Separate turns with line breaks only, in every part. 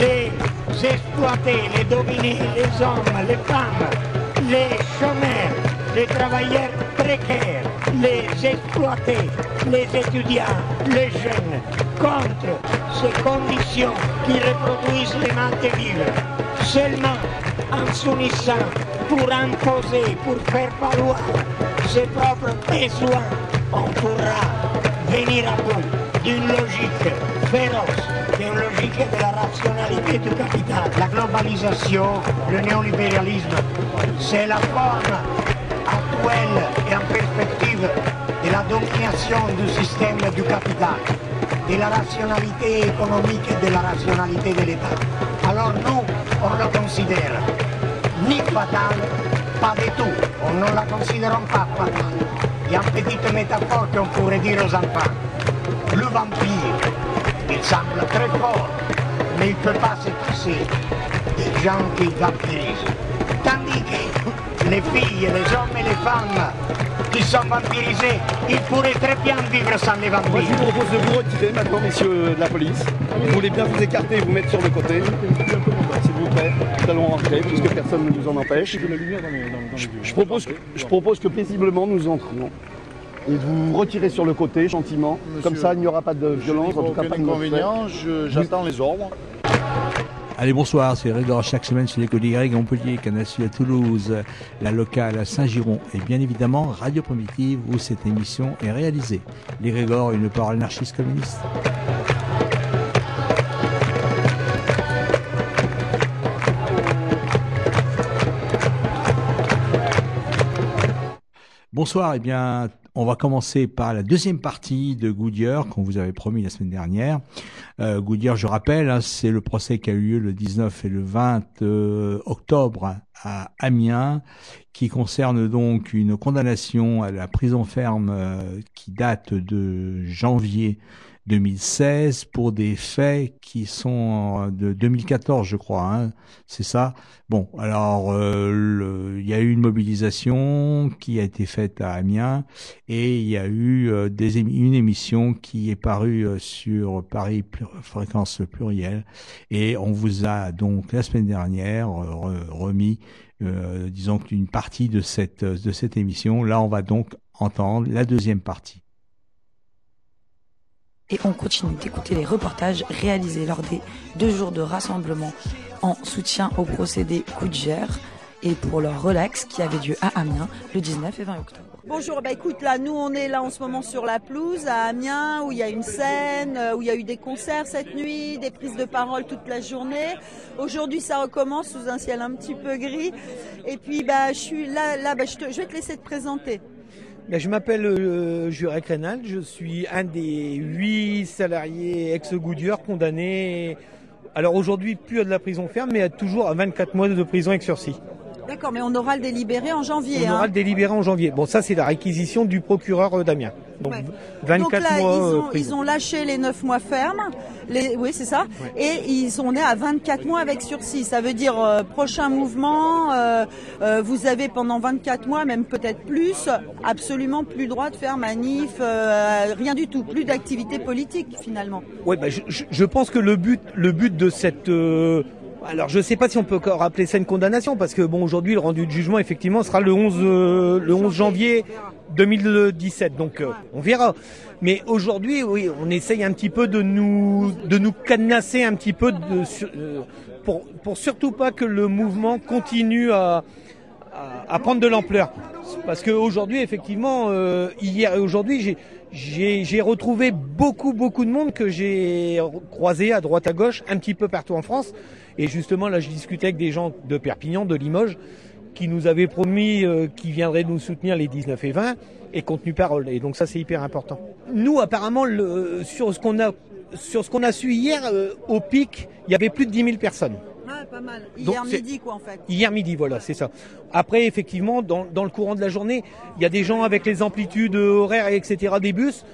les exploités, les dominés, les hommes, les femmes, les chômeurs, les travailleurs précaires, les exploités, les étudiants, les jeunes, contre ces conditions qui reproduisent les manques vivre. Seulement en s'unissant pour imposer, pour faire valoir ses propres besoins, on pourra venir à bout d'une logique féroce, logique de la rationalité du capital. La globalisation, le néolibéralisme, c'est la forme actuelle et en perspective de la domination du système du capital, de la rationalité économique et de la rationalité de l'État. Alors nous, on le considère ni fatal, pas du tout. On ne la considère pas fatale. Il y a une petite métaphore qu'on pourrait dire aux enfants. Le vampire, il semble très fort, mais il ne peut pas se passer des gens qui vampirisent. Tandis que les filles, les hommes et les femmes qui sont vampirisés, ils pourraient très bien vivre sans les
Moi, je
vampires.
vous propose de vous retirer maintenant, messieurs de la police. Vous voulez bien vous écarter et vous mettre sur le côté. S'il vous plaît, nous allons rentrer puisque personne ne nous en empêche. Je, je propose que, je propose que paisiblement nous entrions. Et de vous retirer sur le côté gentiment. Comme ça, il n'y aura pas de violence, en tout cas pas de
inconvénient, j'attends les ordres.
Allez, bonsoir, c'est Régor chaque semaine sur les côtes d'Y, Montpellier, Canassu à Toulouse, la locale à Saint-Giron et bien évidemment Radio Primitive où cette émission est réalisée. Les Grégor, une parole anarchiste communiste. Bonsoir, eh bien, on va commencer par la deuxième partie de Goodyear qu'on vous avait promis la semaine dernière. Euh, Goodyear, je rappelle, hein, c'est le procès qui a eu lieu le 19 et le 20 euh, octobre à Amiens, qui concerne donc une condamnation à la prison ferme euh, qui date de janvier 2016 pour des faits qui sont euh, de 2014, je crois. Hein, c'est ça. Bon, alors euh, il y a eu une mobilisation qui a été faite à Amiens et il y a eu euh, des une émission qui est parue euh, sur Paris Plur- Fréquence Pluriel et on vous a donc la semaine dernière re- remis, disons une partie de cette de cette émission. Là, on va donc entendre la deuxième partie.
Et on continue d'écouter les reportages réalisés lors des deux jours de rassemblement en soutien au procédé Goodyear et pour leur relax qui avait lieu à Amiens le 19 et 20 octobre.
Bonjour, bah écoute, là, nous, on est là en ce moment sur la pelouse à Amiens, où il y a une scène, euh, où il y a eu des concerts cette nuit, des prises de parole toute la journée. Aujourd'hui, ça recommence sous un ciel un petit peu gris. Et puis, bah, je suis là, là, bah, je vais te laisser te présenter.
Ben, je m'appelle euh, Jurek Reynald, je suis un des huit salariés ex-Goodyear condamnés, alors aujourd'hui plus à de la prison ferme, mais toujours à 24 mois de prison avec sursis.
D'accord, mais on aura le délibéré en janvier.
On aura
hein.
le délibéré en janvier. Bon, ça c'est la réquisition du procureur euh, d'Amiens. Donc
Ouais.
24
Donc là,
mois
ils,
euh,
ont, ils ont lâché les 9 mois fermes. Les, oui, c'est ça. Et ils sont nés à 24 mois avec sursis. Ça veut dire euh, prochain mouvement, euh, euh, vous avez pendant 24 mois, même peut-être plus, absolument plus le droit de faire manif, rien du tout, plus d'activité politique finalement.
Ouais, bah, je, je- je pense que le but, le but de cette euh, alors je sais pas si on peut encore appeler ça une condamnation parce que bon aujourd'hui le rendu de jugement effectivement sera le 11 euh, le 11 janvier 2017 donc euh, on verra. Mais aujourd'hui oui on essaye un petit peu de nous de nous cadenasser un petit peu de, euh, pour pour surtout pas que le mouvement continue à à, à prendre de l'ampleur. Parce qu'aujourd'hui, effectivement, euh, hier et aujourd'hui, j'ai j'ai retrouvé beaucoup, beaucoup de monde que j'ai croisé à droite, à gauche, un petit peu partout en France. Et justement, là, je discutais avec des gens de Perpignan, de Limoges, qui nous avaient promis euh, qu'ils viendraient nous soutenir les 19 et 20 et contenu parole. Et donc ça, c'est hyper important. Nous, apparemment, le, sur ce qu'on a sur ce qu'on a su hier, euh, au pic, il y avait plus de 10 000 personnes.
Ouais, pas mal. Hier midi quoi en fait.
Hier midi, voilà, c'est ça. Après, effectivement, dans, dans le courant de la journée, il y a des gens avec les amplitudes horaires, etc., des bus,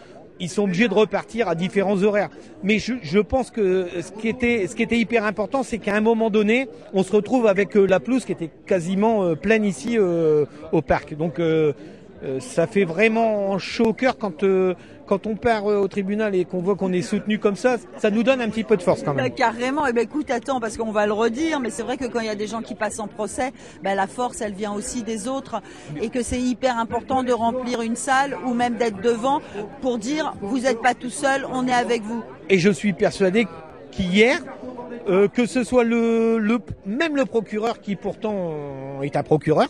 ils sont obligés de repartir à différents horaires. Mais je, pense que ce qui était, hyper important, c'est qu'à un moment donné, on se retrouve avec euh, la pelouse qui était quasiment euh, pleine ici euh, au parc. Donc, ça fait vraiment chaud au cœur quand, quand on part euh, au tribunal et qu'on voit qu'on est soutenu comme ça, ça nous donne un petit peu de force quand
Bah,
même.
carrément. Et ben écoute, attends, parce qu'on va le redire, mais c'est vrai que quand il y a des gens qui passent en procès, ben, la force, elle vient aussi des autres, et que c'est hyper important de remplir une salle ou même d'être devant pour dire vous n'êtes pas tout seul, on est avec vous.
Et je suis persuadé qu'hier, euh, que ce soit le, le même le procureur qui pourtant est un procureur,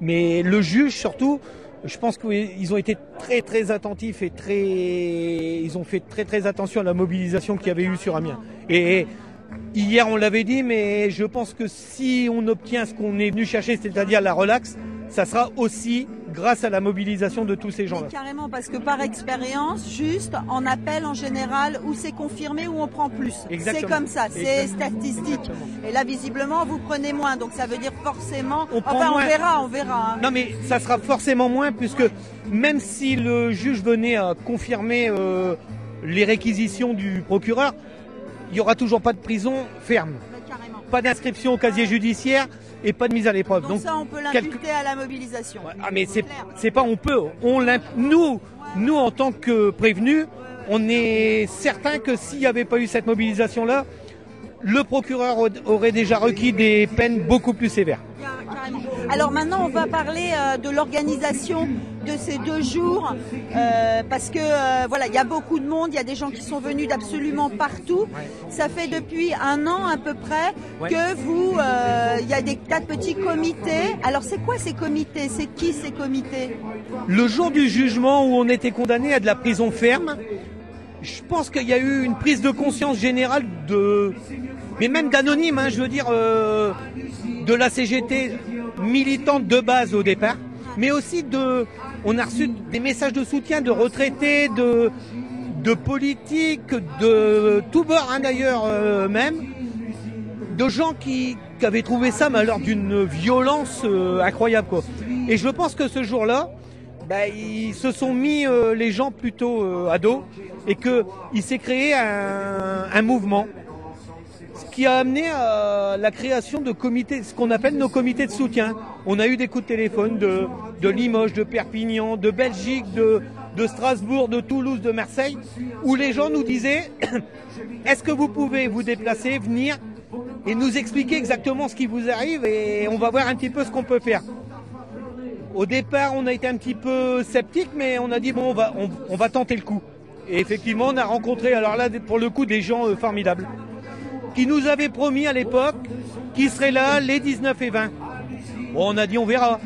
mais le juge surtout, je pense qu'ils ont été très très attentifs et très ils ont fait très très attention à la mobilisation qu'il y avait eu sur Amiens. Et hier on l'avait dit, mais je pense que si on obtient ce qu'on est venu chercher, c'est-à-dire la relax, ça sera aussi grâce à la mobilisation de tous ces gens-là.
Carrément, parce que par expérience, juste en appel en général, où c'est confirmé, où on prend plus. C'est comme ça, c'est
Exactement.
statistique. Et là, visiblement, vous prenez moins, donc ça veut dire forcément.
On prend
enfin, on verra, on verra. hein.
Non mais ça sera forcément moins puisque même si le juge venait à confirmer euh, les réquisitions du procureur, il y aura toujours pas de prison ferme, pas d'inscription au casier judiciaire et pas de mise à l'épreuve.
Donc,
Donc
ça, on peut
quelque-
l'imputer à la mobilisation.
ah mais c'est pas on peut, on nous nous en tant que prévenus, on est certain que s'il n'y avait pas eu cette mobilisation là, le procureur aurait déjà requis des peines beaucoup plus sévères.
Alors maintenant, on va parler euh, de l'organisation de ces deux jours, euh, parce que euh, voilà, il y a beaucoup de monde, il y a des gens qui sont venus d'absolument partout. Ça fait depuis un an à peu près que vous, il y a des tas de petits comités. Alors c'est quoi ces comités? C'est qui ces comités?
Le jour du jugement où on était condamné à de la prison ferme, je pense qu'il y a eu une prise de conscience générale de, mais même d'anonymes, hein, je veux dire, euh, de la CGT militante de base au départ, mais aussi de, on a reçu des messages de soutien de retraités, de, de politiques, de tout bord hein, d'ailleurs euh, même, de gens qui, qui avaient trouvé ça mais alors d'une violence euh, incroyable quoi. Et je pense que ce jour-là, bah, ils se sont mis euh, les gens plutôt euh, à dos et que il s'est créé un, un mouvement, ce qui a amené à la création de comités, ce qu'on appelle nos comités de soutien. On a eu des coups de téléphone de, de Limoges, de Perpignan, de Belgique, de, de Strasbourg, de Toulouse, de Marseille, où les gens nous disaient est-ce que vous pouvez vous déplacer, venir et nous expliquer exactement ce qui vous arrive et on va voir un petit peu ce qu'on peut faire. Au départ, on a été un petit peu sceptique, mais on a dit bon, on va, tenter le coup. Et effectivement, on a rencontré, alors là, pour le coup, des gens euh, formidables, qui nous avaient promis à l'époque qu'ils seraient là les 19 et 20. Bon, on a dit on verra.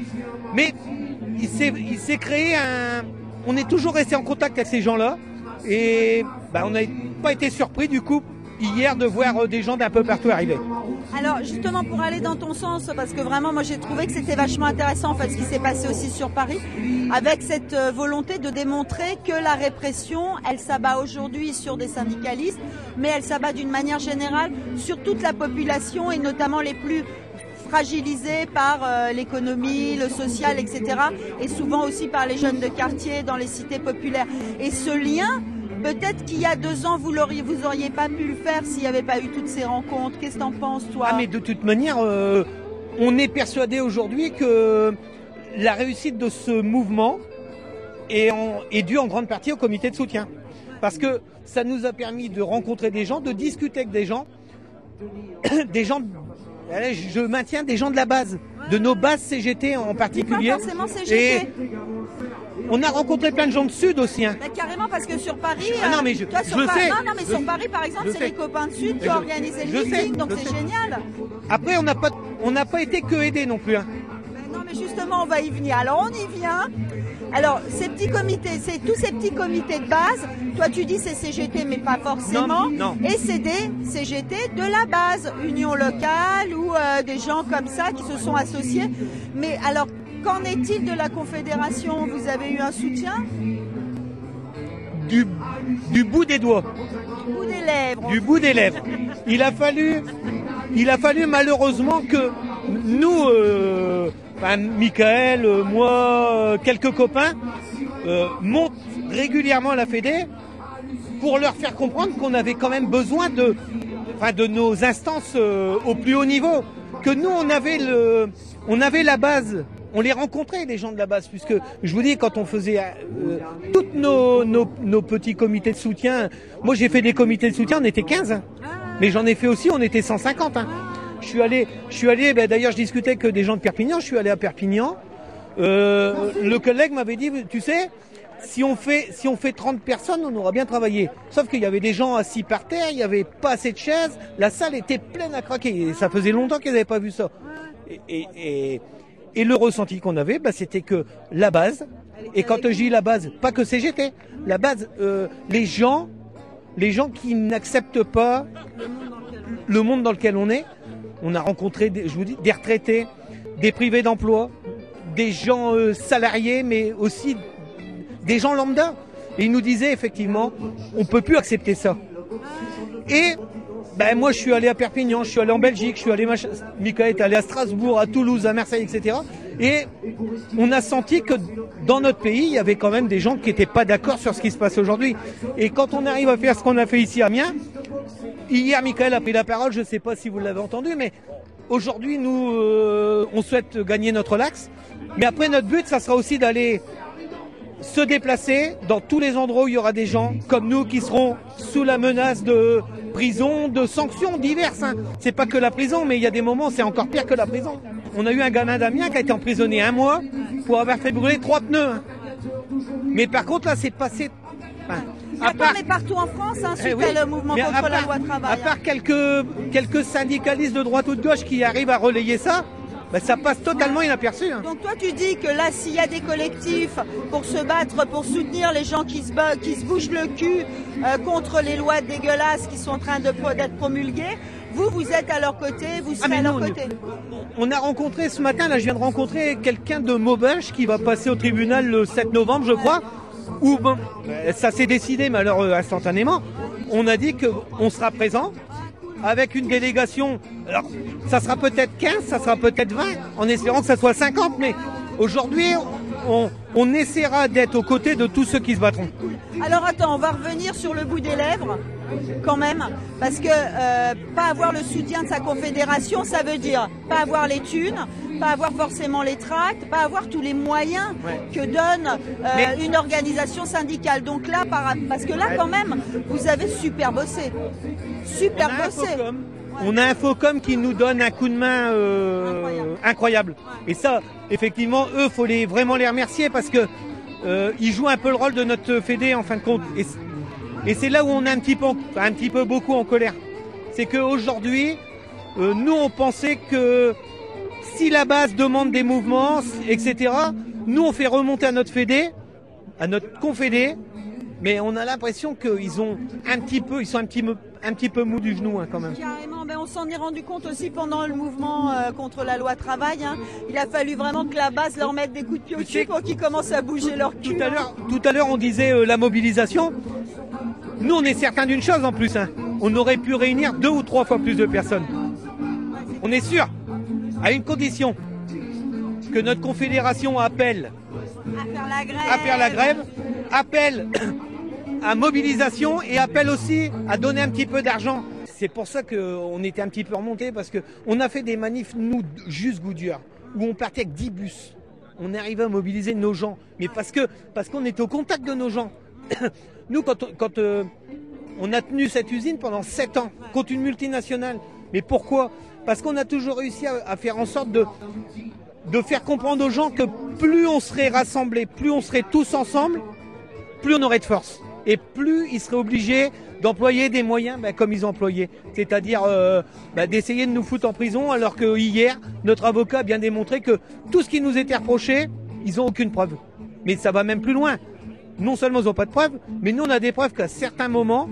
Mais il s'est, il s'est créé un. On est toujours resté en contact avec ces gens-là, et bah, on n'a pas été surpris du coup hier de voir euh, des gens d'un peu partout arriver.
Alors justement pour aller dans ton sens, parce que vraiment moi j'ai trouvé que c'était vachement intéressant ce qui s'est passé aussi sur Paris, avec cette euh, volonté de démontrer que la répression, elle s'abat aujourd'hui sur des syndicalistes, mais elle s'abat d'une manière générale sur toute la population et notamment les plus fragilisés par euh, l'économie, le social, etc. Et souvent aussi par les jeunes de quartier dans les cités populaires. Et ce lien, peut-être qu'il y a deux ans, vous l'auriez, vous auriez pas pu le faire s'il n'y avait pas eu toutes ces rencontres. Qu'est-ce que t'en penses, toi
Ah mais de toute manière, euh, on est persuadé aujourd'hui que la réussite de ce mouvement est, en- est due en grande partie au comité de soutien. Parce que ça nous a permis de rencontrer des gens, de discuter avec des gens, des gens, je maintiens des gens de la base, de nos bases CGT en
Pas
particulier.
forcément CGT.
Et on a rencontré plein de gens de Sud aussi. hein.
Mais carrément parce que sur Paris,
Ah non, mais je-
toi, sur
je le
Paris-
sais.
non, non, mais
Je-
sur Paris par exemple, c'est les copains de Sud qui ont organisé le meeting, donc c'est génial.
Après, on n'a pas, on n'a pas été que aidés non plus. hein.
Mais non, mais justement, on va y venir. Alors, on y vient. Alors, ces petits comités, c'est tous ces petits comités de base. Toi, tu dis c'est CGT, mais pas forcément.
Non, non.
Et c'est des CGT de la base, union locale ou euh, des gens comme ça qui se sont associés. Mais alors, qu'en est-il de la Confédération? Vous avez eu un soutien?
Du, du bout des doigts.
ou des lèvres
du bout des lèvres. Il a fallu, il a fallu malheureusement que nous, euh, Michael, euh, moi, euh, quelques copains, euh, montent régulièrement à la Fédé pour leur faire comprendre qu'on avait quand même besoin de, enfin, de nos instances au plus haut niveau. Que nous, on avait le, on avait la base, on les rencontrait, les gens de la base, puisque je vous dis, quand on faisait euh, tous nos, petits comités de soutien, moi j'ai fait des comités de soutien, on était 15, hein. mais j'en ai fait aussi, on était 150. Hein. Je suis allé, je suis ben, d'ailleurs je discutais que des gens de Perpignan, je suis allé à Perpignan. Euh, le collègue m'avait dit, tu sais, si on fait si on fait 30 personnes, on aura bien travaillé. Sauf qu'il y avait des gens assis par terre, il y avait pas assez de chaises, la salle était pleine à craquer. Ça faisait longtemps qu'ils n'avaient pas vu ça. Et le ressenti qu'on avait, bah, c'était que la base, et quand je dis la base, pas que CGT, la base, euh, les gens, les gens qui n'acceptent pas le monde dans lequel on est, on a rencontré, des, je vous dis, des retraités, des privés d'emploi, des gens euh, salariés, mais aussi des gens lambda. Et ils nous disaient effectivement, on peut plus accepter ça. Et ben moi je suis allé à Perpignan, je suis allé en Belgique, je suis allé, mach... Michael est allé à Strasbourg, à Toulouse, à Marseille, etc. Et on a senti que dans notre pays, il y avait quand même des gens qui n'étaient pas d'accord sur ce qui se passe aujourd'hui. Et quand on arrive à faire ce qu'on a fait ici à Amiens, hier Michael a pris la parole, je ne sais pas si vous l'avez entendu, mais aujourd'hui nous, euh, on souhaite gagner notre lax. Mais après notre but, ça sera aussi d'aller se déplacer dans tous les endroits où il y aura des gens comme nous qui seront sous la menace de prison, de sanctions diverses. Hein. C'est pas que la prison, mais il y a des moments c'est encore pire que la prison. On a eu un gamin d'Amiens qui a été emprisonné un mois pour avoir fait brûler trois pneus. Hein. Mais par contre là c'est passé.
Enfin, à part, partout en France, hein, suite eh oui, à le mouvement contre part, la loi travail.
À part quelques, quelques syndicalistes de droite ou de gauche qui arrivent à relayer ça, ben, ça passe totalement inaperçu. Hein.
Donc toi tu dis que là s'il y a des collectifs pour se battre, pour soutenir les gens qui se, qui se bougent le cul euh, contre les lois dégueulasses qui sont en train d'être promulguées, vous, vous êtes à leur côté, vous serez ah, à leur côté.
On a rencontré ce matin, là je viens de rencontrer quelqu'un de Maubeuge qui va passer au tribunal le 7 novembre je crois, où bon, ça s'est décidé mais alors euh, instantanément, on a dit qu'on sera présent, avec une délégation. Alors, ça sera peut-être 15, ça sera peut-être 20, en espérant que ça soit 50, mais aujourd'hui, on, on essaiera d'être aux côtés de tous ceux qui se battront.
Alors attends, on va revenir sur le bout des lèvres, quand même, parce que euh, pas avoir le soutien de sa confédération, ça veut dire pas avoir les thunes, pas avoir forcément les tracts, pas avoir tous les moyens ouais. que donne euh, Mais... une organisation syndicale. Donc là, par, parce que là, quand même, vous avez super bossé. Super
on
bossé.
On a un Focom qui nous donne un coup de main euh, incroyable. incroyable. Ouais. Et ça, effectivement, eux, faut les vraiment les remercier parce que ils jouent un peu le rôle de notre fédé en fin de compte. Et, et c'est là où on est un petit peu, un petit peu beaucoup en colère. C'est qu'aujourd'hui, euh, nous, on pensait que si la base demande des mouvements, etc., nous, on fait remonter à notre fédé, à notre confédé, mais on a l'impression qu'ils ont un petit peu, ils sont un petit, un petit peu mou du genou hein, quand même.
Carrément, mais on s'en est rendu compte aussi pendant le mouvement euh, contre la loi travail. Hein. Il a fallu vraiment que la base leur mette des coups de pied au dessus pour qu'ils commencent à bouger leur cul.
Tout à l'heure, tout à l'heure, on disait euh, la mobilisation. Nous, on est certain d'une chose en plus. Hein. On aurait pu réunir deux ou trois fois plus de personnes. On est sûr, à une condition que notre confédération appelle
à faire la grève,
appelle à mobilisation et appelle aussi à donner un petit peu d'argent. C'est pour ça qu'on était un petit peu remonté parce qu'on a fait des manifs, nous, juste Goodyear, où on partait avec 10 bus. On arrivait à mobiliser nos gens, mais parce parce qu'on était au contact de nos gens. nous, quand, quand euh, on a tenu cette usine pendant 7 ans contre une multinationale, mais pourquoi? Parce qu'on a toujours réussi à faire en sorte de, de faire comprendre aux gens que plus on serait rassemblés, plus on serait tous ensemble, plus on aurait de force. Et plus ils seraient obligés d'employer des moyens bah, comme ils ont employé. C'est-à-dire euh, bah, d'essayer de nous foutre en prison alors que hier, notre avocat a bien démontré que tout ce qui nous était reproché, ils n'ont aucune preuve. Mais ça va même plus loin. Non seulement ils n'ont pas de preuves, mais nous on a des preuves qu'à certains moments,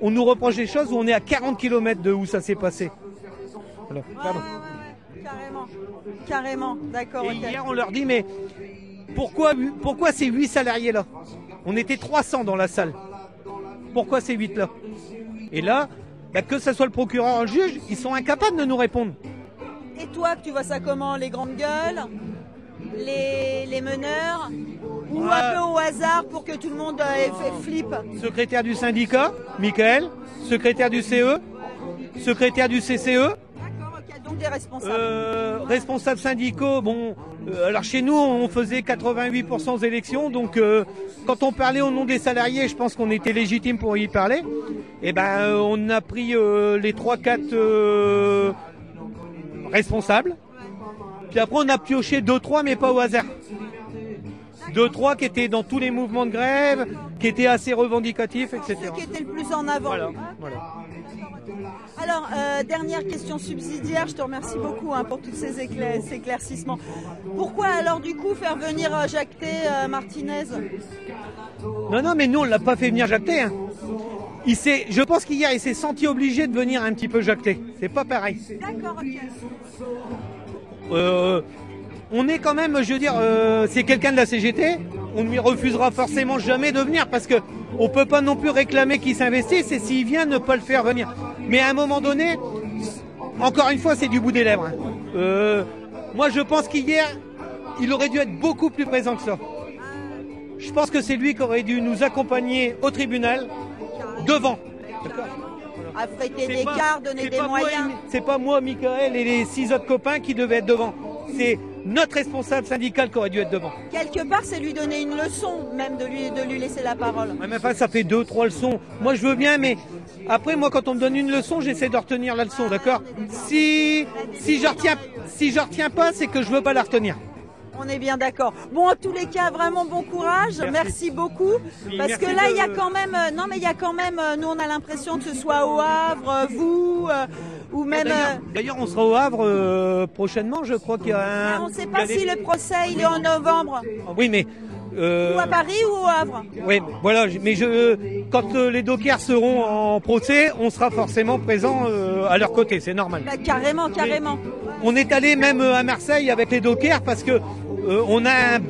on nous reproche des choses où on est à 40 km de où ça s'est passé. Pardon.
Carrément, carrément, d'accord.
Et okay. hier on leur dit mais pourquoi, pourquoi ces 8 salariés là On était 300 dans la salle. Pourquoi ces 8 là Et là, bah, que ce soit le procureur ou le juge, ils sont incapables de nous répondre.
Et toi, tu vois ça comment? Les grandes gueules? Les, les meneurs? Ou
Ah.
un peu au hasard pour que tout le monde euh, flippe
Secrétaire du syndicat, Michael. Secrétaire du CE. Secrétaire du CCE.
Des responsables.
Euh, responsables syndicaux, bon, Euh, alors chez nous, on faisait 88% aux élections, donc euh, quand on parlait au nom des salariés, je pense qu'on était légitime pour y parler. Et ben, euh, on a pris les 3-4 responsables. Puis après, on a pioché 2-3, mais pas au hasard. 2-3 qui étaient dans tous les mouvements de grève, qui étaient assez revendicatifs, etc.
Ceux qui étaient le plus en avant.
Voilà, voilà.
Alors, euh, dernière question subsidiaire, je te remercie beaucoup hein, pour tous ces, éclair- ces éclaircissements. Pourquoi alors du coup faire venir euh, Jacquet euh, Martinez?
Non, non, mais nous, on l'a pas fait venir jacter. Hein. Il s'est, je pense qu'hier, il s'est senti obligé de venir un petit peu jacter. C'est pas pareil.
D'accord, ok.
Euh, on est quand même, je veux dire, euh, c'est quelqu'un de la CGT. On ne lui refusera forcément jamais de venir parce que on peut pas non plus réclamer qu'il s'investisse et s'il vient, ne pas le faire venir. Mais à un moment donné, encore une fois, c'est du bout des lèvres. hein. Euh, moi, je pense qu'hier, il aurait dû être beaucoup plus présent que ça. Je pense que c'est lui qui aurait dû nous accompagner au tribunal devant.
Affréter des
pas-
cars, donner des moyens.
C'est pas moi, Michael et les six autres copains qui devaient être devant. C'est notre responsable syndical qui aurait dû être devant.
Quelque part, c'est lui donner une leçon, même de lui, de lui laisser la parole.
Ouais, mais enfin, ça fait deux, trois leçons. Moi, je veux bien, mais après, moi, quand on me donne une leçon, j'essaie de retenir la leçon, d'accord? Si si je retiens, si je retiens pas, c'est que je veux pas la retenir.
On est bien d'accord. Bon, en tous les cas, vraiment bon courage. Merci,
Merci.
beaucoup. Parce
merci
que là, il y a quand même, euh, non, mais il y a quand même, euh, nous, on a l'impression que ce soit au Havre, euh, vous, euh, ou même.
D'ailleurs, D'ailleurs, on sera au Havre euh, prochainement, je crois qu'il y a un.
on ne sait pas
des-
si le procès, il est en novembre.
Oui, mais. euh,
Ou à Paris ou au Havre.
Oui, voilà, mais je, quand les dockers seront en procès, on sera forcément présent à leur côté, c'est normal.
Bah, carrément, carrément.
On est allé même à Marseille avec les dockers parce que euh, on a un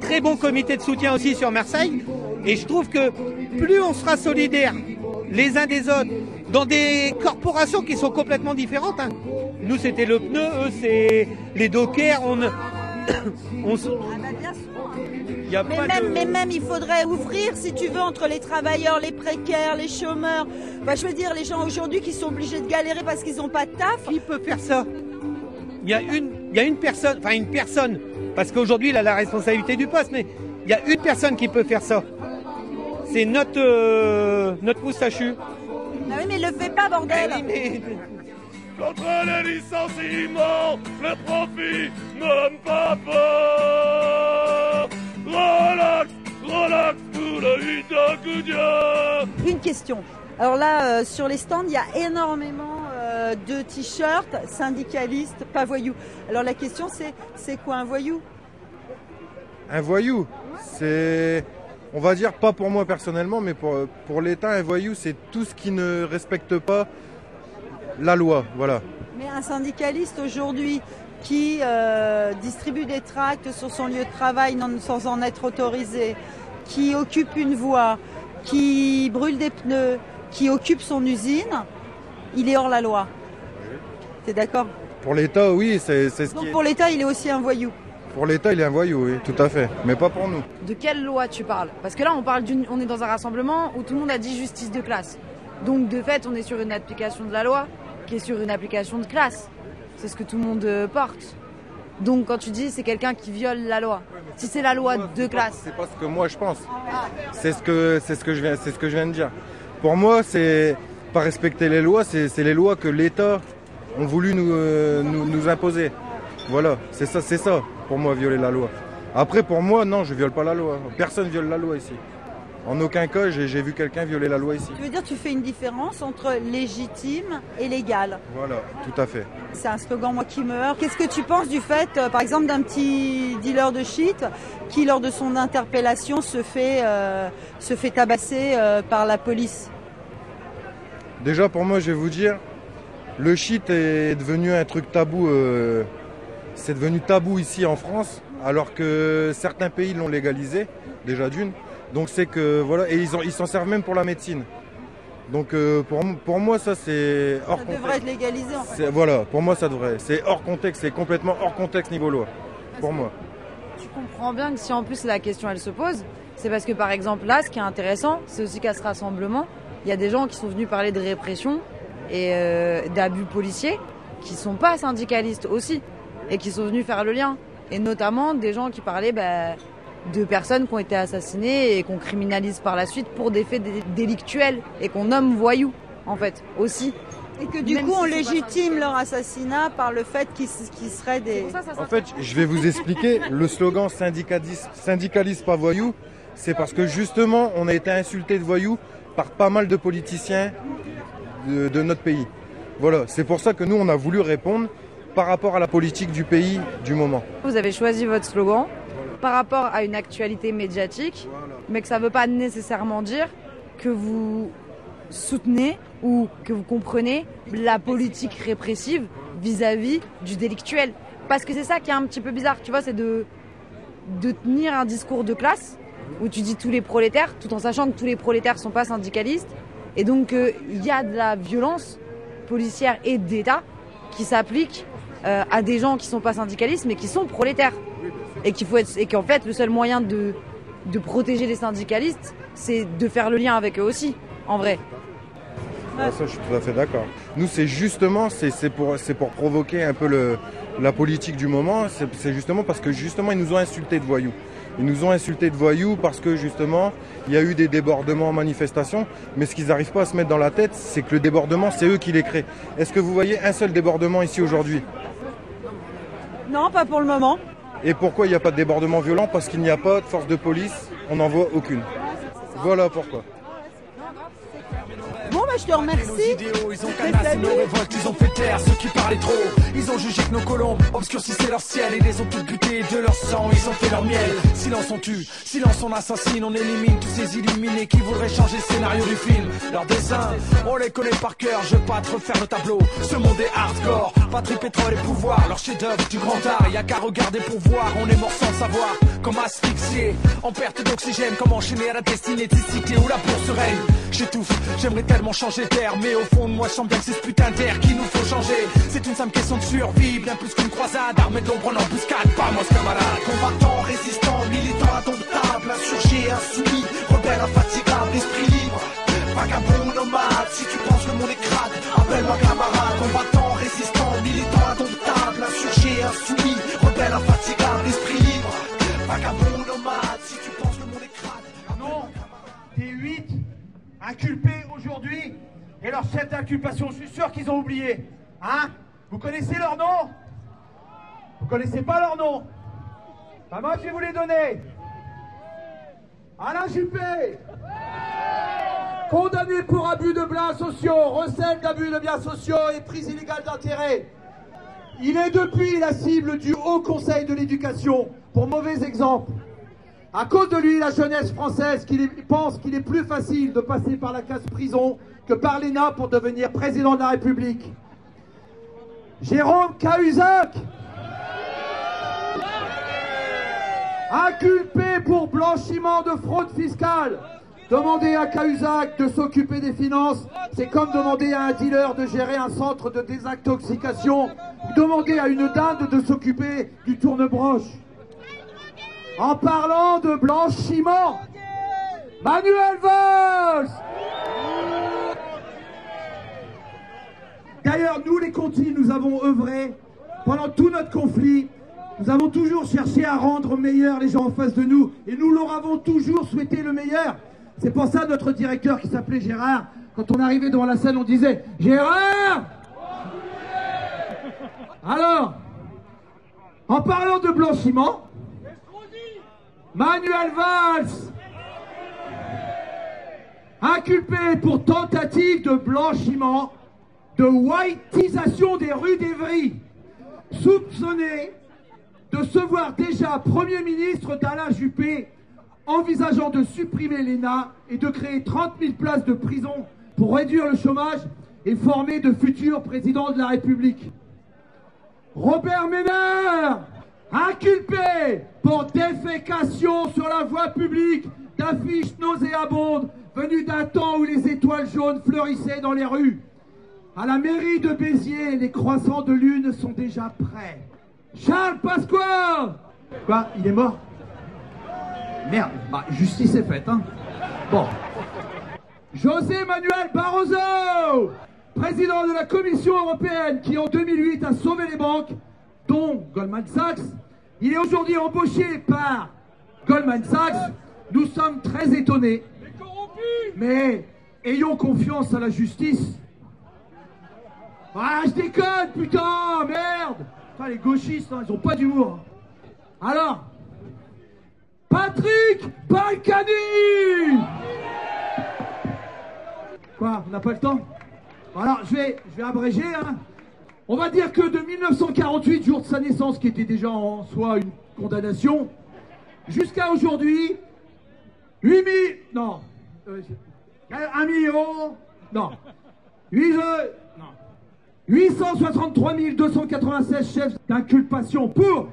très bon comité de soutien aussi sur Marseille et je trouve que plus on sera solidaires les uns des autres dans des corporations qui sont complètement différentes. hein. Nous c'était le pneu, eux c'est les dockers. On, ne- on se-
bien sûr.
y a
Mais
pas
même,
de-
mais même, il faudrait ouvrir, si tu veux, entre les travailleurs, les précaires, les chômeurs. Bah, je veux dire, les gens aujourd'hui qui sont obligés de galérer parce qu'ils n'ont pas de taf.
Qui peut faire ça? Il y a une, il y a une personne, enfin une personne, parce qu'aujourd'hui il a la responsabilité du poste, mais il y a une personne qui peut faire ça. C'est notre, euh, notre moustachu.
Ah oui, mais le fais pas, bordel.
Eh oui, mais-
Contre les licenciements, le profit n'aime pas peur. Relax, relax, pour le.
Une question. Alors là, euh, sur les stands, il y a énormément euh, de t-shirts syndicalistes, pas voyous. Alors la question, c'est c'est quoi un voyou?
Un voyou, c'est, on va dire pas pour moi personnellement, mais pour, pour l'État, un voyou, c'est tout ce qui ne respecte pas la loi. Voilà.
Mais un syndicaliste aujourd'hui qui euh, distribue des tracts sur son lieu de travail non- sans en être autorisé, qui occupe une voie, qui brûle des pneus, qui occupe son usine, il est hors la loi. T'es d'accord?
Pour l'État, oui, c'est c'est ce qui
Donc
est.
pour l'État, il est aussi un voyou.
Pour l'État, il est un voyou, oui, tout à fait. Mais pas pour nous.
De quelle loi tu parles? Parce que là, on parle d'une, on est dans un rassemblement où tout le monde a dit justice de classe. Donc de fait, on est sur une application de la loi qui est sur une application de classe. C'est ce que tout le monde euh, porte. Donc quand tu dis c'est quelqu'un qui viole la loi, si c'est la loi de classe,
C'est pas ce que moi je pense. C'est ce que c'est ce que je viens c'est ce que je viens de dire. Pour moi, c'est pas respecter les lois, c'est les lois que l'État ont voulu nous, euh, imposer. Voilà, c'est ça ça pour moi violer la loi. Après pour moi non, je viole pas la loi. Personne viole la loi ici. En aucun cas, j'ai vu quelqu'un violer la loi ici.
Tu veux dire, tu fais une différence entre légitime et légal.
Voilà, tout à fait.
C'est un slogan, moi qui meurs. Qu'est-ce que tu penses du fait, euh, par exemple, d'un petit dealer de shit qui, lors de son interpellation, se fait, euh, se fait tabasser euh, par la police?
Déjà, pour moi, je vais vous dire, le shit est devenu un truc tabou. c'est devenu tabou ici en France, alors que certains pays l'ont légalisé, déjà d'une. Donc c'est que voilà, et ils en- ils s'en servent même pour la médecine. Donc euh, pour, moi, ça c'est hors
Ça
contexte.
devrait être légalisé, en fait.
Voilà, pour moi, ça devrait. C'est hors contexte, c'est complètement hors contexte niveau loi. Pour moi.
tu comprends bien que si en plus la question elle se pose, c'est parce que par exemple là, ce qui est intéressant, c'est aussi qu'à ce rassemblement, il y a des gens qui sont venus parler de répression et euh, d'abus policiers qui sont pas syndicalistes aussi et qui sont venus faire le lien. et notamment des gens qui parlaient bah, de personnes qui ont été assassinées et qu'on criminalise par la suite pour des faits dé- délictuels et qu'on nomme voyous, en fait, aussi.
Et que du
Même
coup, on légitime leur assassinat par le fait qu'ils seraient des.
En fait, je vais vous expliquer. Le slogan syndicaliste, syndicaliste pas voyou, c'est parce que justement, on a été insulté de voyous par pas mal de politiciens de, de notre pays. Voilà, c'est pour ça que nous, on a voulu répondre par rapport à la politique du pays du moment.
Vous avez choisi votre slogan par rapport à une actualité médiatique, mais que ça ne veut pas nécessairement dire que vous soutenez ou que vous comprenez la politique répressive vis-à-vis du délictuel. Parce que c'est ça qui est un petit peu bizarre, tu vois, c'est de, de tenir un discours de classe où tu dis tous les prolétaires, tout en sachant que tous les prolétaires ne sont pas syndicalistes. Et donc, euh, il y a de la violence policière et d'État qui s'applique euh, à des gens qui sont pas syndicalistes mais qui sont prolétaires et qu'il faut être et qu'en fait le seul moyen de de protéger les syndicalistes c'est de faire le lien avec eux aussi en vrai
Ah, ça, je suis tout à fait d'accord. Nous, c'est justement, c'est c'est pour, c'est pour provoquer un peu le, la politique du moment. C'est c'est justement parce que justement, ils nous ont insultés de voyous. Ils nous ont insultés de voyous parce que justement, il y a eu des débordements en manifestation. Mais ce qu'ils n'arrivent pas à se mettre dans la tête, c'est que le débordement, c'est eux qui les créent. Est-ce que vous voyez un seul débordement ici aujourd'hui?
Non, pas pour le moment.
Et pourquoi il n'y a pas de débordement violent? Parce qu'il n'y a pas de force de police. On n'en voit aucune. Voilà pourquoi.
Bah, je te remercie.
Ils ont canassé nos révoltes, ils ont fait taire ceux qui parlaient trop. Ils ont jugé que nos colombes obscurcissaient leur ciel et les ont toutes butées de leur sang. Ils ont fait leur miel. Silence on tue, silence on assassine, on élimine tous ces illuminés qui voudraient changer le scénario du film. Leurs dessins, on les connaît par cœur. Je veux pas te refaire le tableau. Ce monde est hardcore. Patrie, pétrole et pouvoir, leur chef-d'œuvre du grand art. Y a qu'à regarder pour voir. On est mort sans savoir. Comme asphyxié, en perte d'oxygène, comme enchaîner à la destinée de ces cités où la bourse règne. J'étouffe, j'aimerais tellement changer mais au fond de moi, je sens bien que c'est ce putain d'air qu'il nous faut changer. C'est une simple question de survie, bien plus qu'une croisade, armée de l'ombre en embuscade, vamos camarade.
Combattant, résistant, militant indomptable, insurgé, insoumis, rebelle infatigable, esprit libre. Vagabond, nomade, si tu penses que monde est crade, appelle-moi camarade. Combattant, résistant, militant indomptable, insurgé, insoumis, rebelle infatigable, esprit libre. Vagabond,
inculpés aujourd'hui et leur chef d'inculpation, je suis sûr qu'ils ont oublié. Hein? Vous connaissez leur nom? Vous connaissez pas leur nom? Bah moi je vais vous les donner. Alain Juppé Condamné pour abus de biens sociaux, recel d'abus de biens sociaux et prise illégale d'intérêt. Il est depuis la cible du Haut Conseil de l'éducation pour mauvais exemple. À cause de lui, la jeunesse française pense qu'il est plus facile de passer par la case prison que par l'ENA pour devenir président de la République. Jérôme Cahuzac, inculpé pour blanchiment de fraude fiscale. Demander à Cahuzac de s'occuper des finances, c'est comme demander à un dealer de gérer un centre de désintoxication, demander à une dinde de s'occuper du tournebroche. En parlant de blanchiment, Manuel Valls D'ailleurs, nous les Contis, nous avons œuvré pendant tout notre conflit. Nous avons toujours cherché à rendre meilleurs les gens en face de nous et nous leur avons toujours souhaité le meilleur. C'est pour ça notre directeur qui s'appelait Gérard, quand on arrivait devant la scène, on disait Gérard Alors, en parlant de blanchiment, Manuel Valls, inculpé pour tentative de blanchiment, de whiteisation des rues d'Evry, soupçonné de se voir déjà Premier ministre d'Alain Juppé, envisageant de supprimer l'ENA et de créer 30 000 places de prison pour réduire le chômage et former de futurs présidents de la République. Robert Ménard, inculpé pour défécation sur la voie publique d'affiches nauséabondes venues d'un temps où les étoiles jaunes fleurissaient dans les rues. À la mairie de Béziers, les croissants de lune sont déjà prêts. Charles Pasqua Quoi Il est mort? Merde, bah justice est faite, hein. Bon. José Manuel Barroso, président de la Commission européenne qui en 2008 a sauvé les banques, dont Goldman Sachs, Il est aujourd'hui embauché par Goldman Sachs. Nous sommes très étonnés. Mais ayons confiance à la justice. Ah, je déconne, putain, merde Enfin, les gauchistes, hein, ils ont pas d'humour. Alors, Patrick Balkany Quoi, on n'a pas le temps? Alors, je vais, je vais abréger. Hein. On va dire que de 1948, jour de sa naissance, qui était déjà en soi une condamnation, jusqu'à aujourd'hui, 8 000... Non. Euh, 1 million... Non. 8... euh, non. 863 296 chefs d'inculpation pour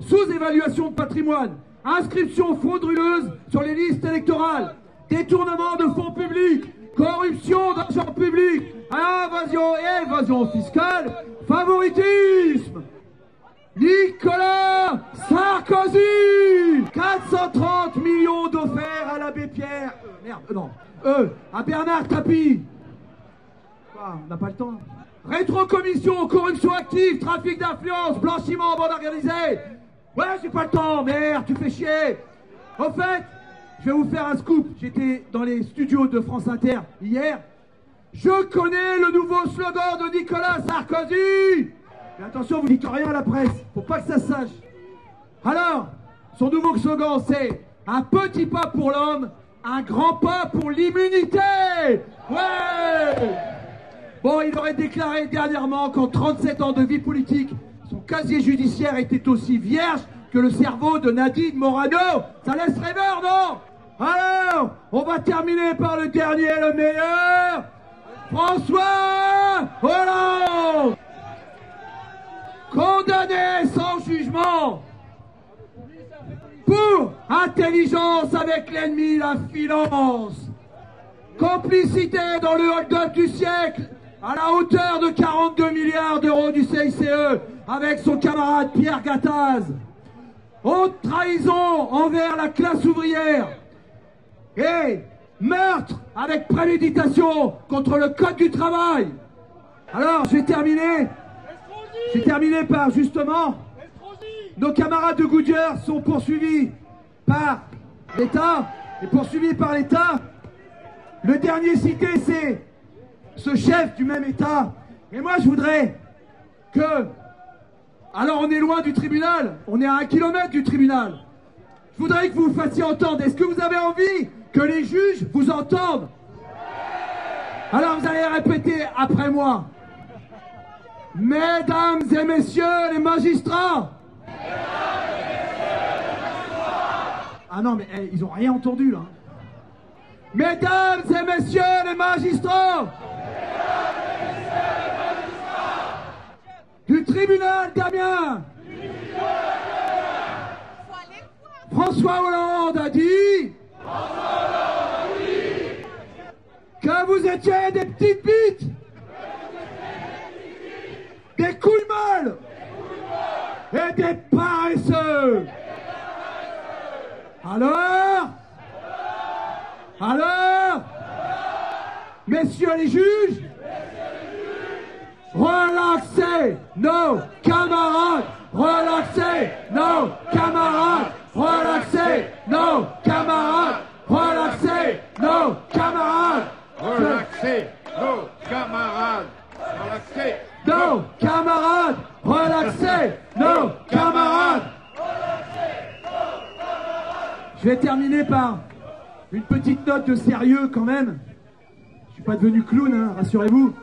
sous-évaluation de patrimoine, inscription frauduleuse sur les listes électorales, détournement de fonds publics, corruption d'argent public, invasion et évasion fiscale, favoritisme. Nicolas Sarkozy 430 millions d'offerts à l'abbé Pierre. Euh, merde, euh, non. Euh, à Bernard Tapie. On n'a pas le temps. Rétrocommission, corruption active, trafic d'influence, blanchiment, bande organisée. Ouais, j'ai pas le temps, merde, tu fais chier. En fait, je vais vous faire un scoop. J'étais dans les studios de France Inter hier. Je connais le nouveau slogan de Nicolas Sarkozy. Mais attention, vous dites rien à la presse. Faut pas que ça se sache. Alors, son nouveau slogan, c'est un petit pas pour l'homme, un grand pas pour l'immunité. Ouais. Bon, il aurait déclaré dernièrement qu'en 37 ans de vie politique, son casier judiciaire était aussi vierge que le cerveau de Nadine Morano. Ça laisse rêveur, non? Alors, on va terminer par le dernier, le meilleur. François Hollande Condamné sans jugement pour intelligence avec l'ennemi, la finance. Complicité dans le hold-up du siècle à la hauteur de 42 milliards d'euros du CICE avec son camarade Pierre Gattaz. Haute trahison envers la classe ouvrière. Et meurtre avec préméditation contre le code du travail. Alors, je vais terminer. Je vais terminer par justement nos camarades de Goodyear sont poursuivis par l'État et poursuivis par l'État. Le dernier cité, c'est ce chef du même État. Et moi, je voudrais que... Alors, on est loin du tribunal. On est à un kilomètre du tribunal. Je voudrais que vous vous fassiez entendre. Est-ce que vous avez envie que les juges vous entendent Alors, vous allez répéter après moi. Mesdames et messieurs les magistrats Ah non, mais eh, ils ont rien entendu là. Mesdames et messieurs les magistrats du tribunal d'Amiens François Hollande a dit que vous étiez des petites bites. Des couilles molles. Et des paresseux. Alors? Alors? Messieurs les juges? Relaxez nos camarades. Relaxez nos camarades Relaxez nos camarades. Relaxez nos camarades.
Relaxez nos camarades. Relaxez.
Nos camarades. Relaxez nos camarades. Je vais terminer par une petite note de sérieux quand même. Je suis pas devenu clown, hein, rassurez-vous.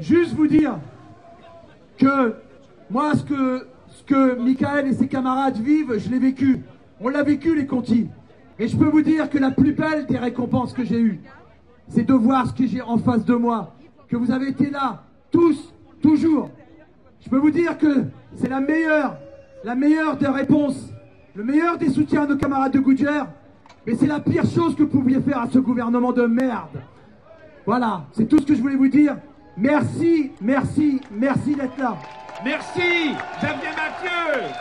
Juste vous dire que moi, ce que, que Michael et ses camarades vivent, je l'ai vécu. On l'a vécu, les Conti. Et je peux vous dire que la plus belle des récompenses que j'ai eues, c'est de voir ce que j'ai en face de moi. Que vous avez été là, tous, toujours. Je peux vous dire que c'est la meilleure, la meilleure des réponses, le meilleur des soutiens à nos camarades de Goodyear. Mais c'est la pire chose que vous pouviez faire à ce gouvernement de merde. Voilà, c'est tout ce que je voulais vous dire. Merci, merci, merci d'être là.
Merci, Xavier Mathieu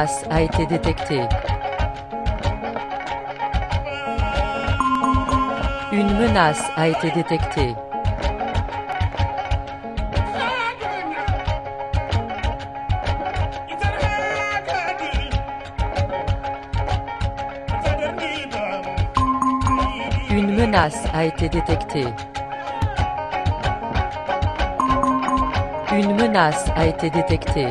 menace a été détectée. Une menace a été détectée. Une menace a été détectée. Une menace a été détectée.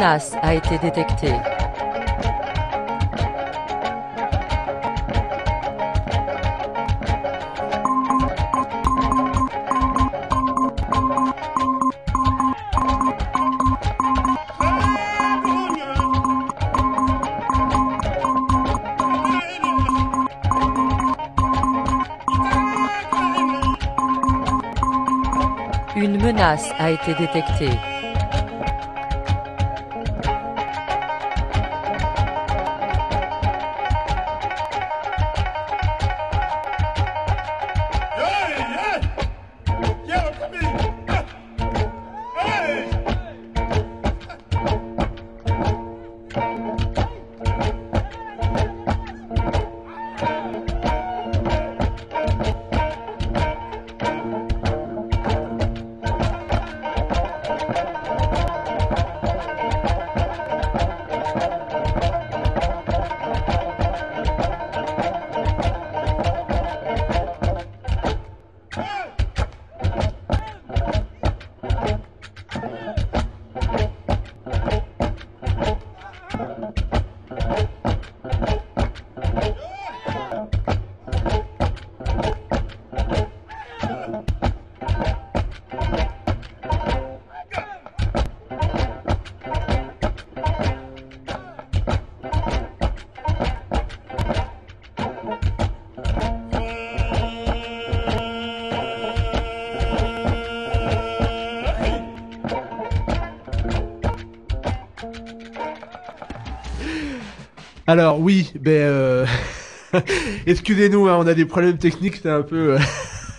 Menace a été détectée. Une menace a été détectée.
Alors oui, ben euh, excusez-nous, hein, on a des problèmes techniques, c'est un peu.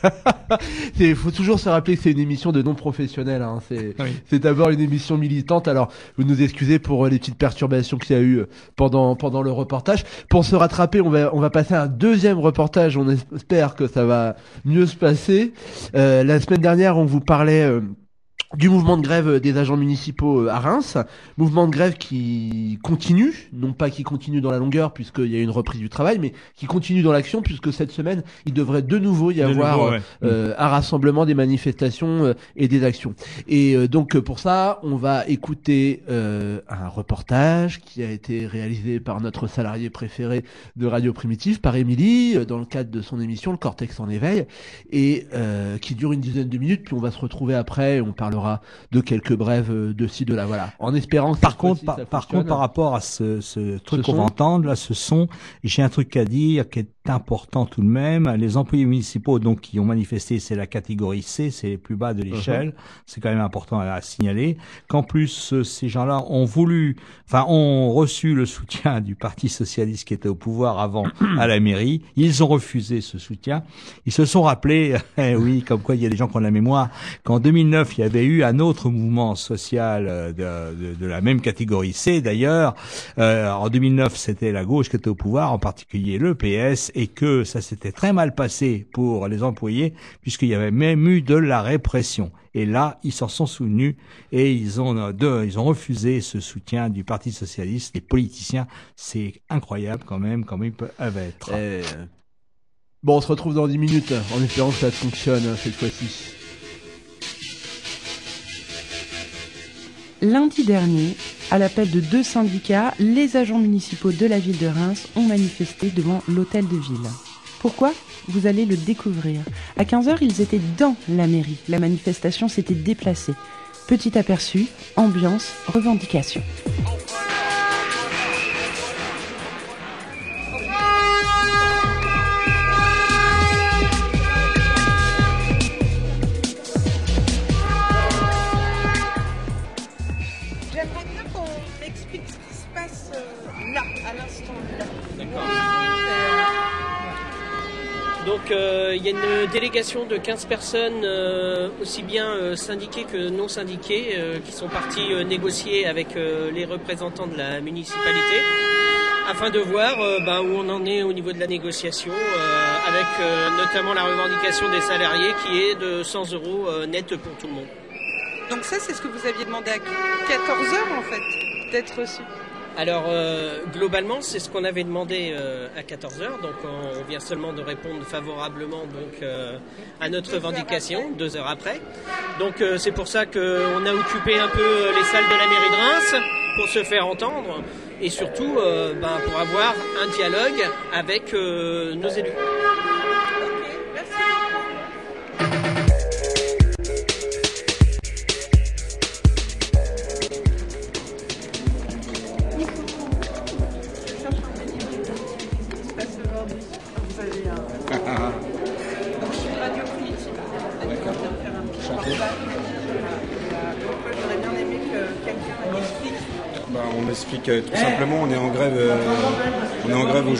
Il faut toujours se rappeler que c'est une émission de non professionnels. Hein. C'est c'est d'abord une émission militante. Alors vous nous excusez pour euh, les petites perturbations qu'il y a eu euh, pendant pendant le reportage. Pour se rattraper, on va on va passer à un deuxième reportage. On espère que ça va mieux se passer. Euh, la semaine dernière, on vous parlait. euh, du mouvement de grève des agents municipaux euh, à Reims, mouvement de grève qui continue, non pas qui continue dans la longueur puisqu'il y a une reprise du travail, mais qui continue dans l'action puisque cette semaine il devrait de nouveau y
De
avoir
nouveau,
euh,
ouais.
euh, un rassemblement des manifestations euh, et des actions. Et euh, donc pour ça, on va écouter euh, un reportage qui a été réalisé par notre salarié préféré de Radio Primitive, par Émilie, dans le cadre de son émission Le Cortex en éveil, et euh, qui dure une dizaine de minutes. Puis on va se retrouver après, et on parlera de quelques brèves euh, de ci de là. Voilà, en espérant. que
Par contre, par, par contre, par rapport à ce, ce truc qu'on va entendre, là, ce son, j'ai un truc à dire qui est important tout de même. Les employés municipaux, donc, qui ont manifesté, c'est la catégorie C, c'est les plus bas de l'échelle.
Uh-huh.
C'est quand même important à, à signaler. Qu'en plus, euh, ces gens-là ont voulu, enfin, ont reçu le soutien du Parti socialiste qui était au pouvoir avant à la mairie. Ils ont refusé ce soutien. Ils se sont rappelés, eh oui, comme quoi il y a des gens qui ont la mémoire, qu'en 2009, il y avait eu un autre mouvement social euh, de, de, de la même catégorie C d'ailleurs. Euh, en 2009, c'était la gauche qui était au pouvoir, en particulier le PS, et que ça s'était très mal passé pour les employés, puisqu'il y avait même eu de la répression. Et là, ils s'en sont souvenus et ils ont euh, refusé ce soutien du Parti socialiste. Les politiciens, c'est incroyable quand même, comment ils peuvent être.
Euh, Bon, on se retrouve dans 10 minutes, en espérant que ça fonctionne euh, cette fois-ci.
Lundi dernier, à l'appel de deux syndicats, les agents municipaux de la ville de Reims ont manifesté devant l'hôtel de ville. Pourquoi? Vous allez le découvrir. À 15h, ils étaient dans la mairie. La manifestation s'était déplacée. Petit aperçu, ambiance, revendication.
Donc euh, il y a une délégation de 15 personnes, euh, aussi bien euh, syndiquées que non syndiquées, qui sont parties négocier avec les représentants de la municipalité afin de voir ben, où on en est au niveau de la négociation, avec notamment la revendication des salariés qui est de 100 euros net pour tout le monde.
Donc ça, c'est ce que vous aviez demandé à 14 heures en fait, d'être reçu.
Alors euh, globalement, c'est ce qu'on avait demandé euh, à 14 heures. Donc on, on vient seulement de répondre favorablement donc euh, à notre revendication deux heures après. Donc c'est pour ça qu'on a occupé un peu les salles de la mairie de Reims pour se faire entendre et surtout ben, pour avoir un dialogue avec nos élus.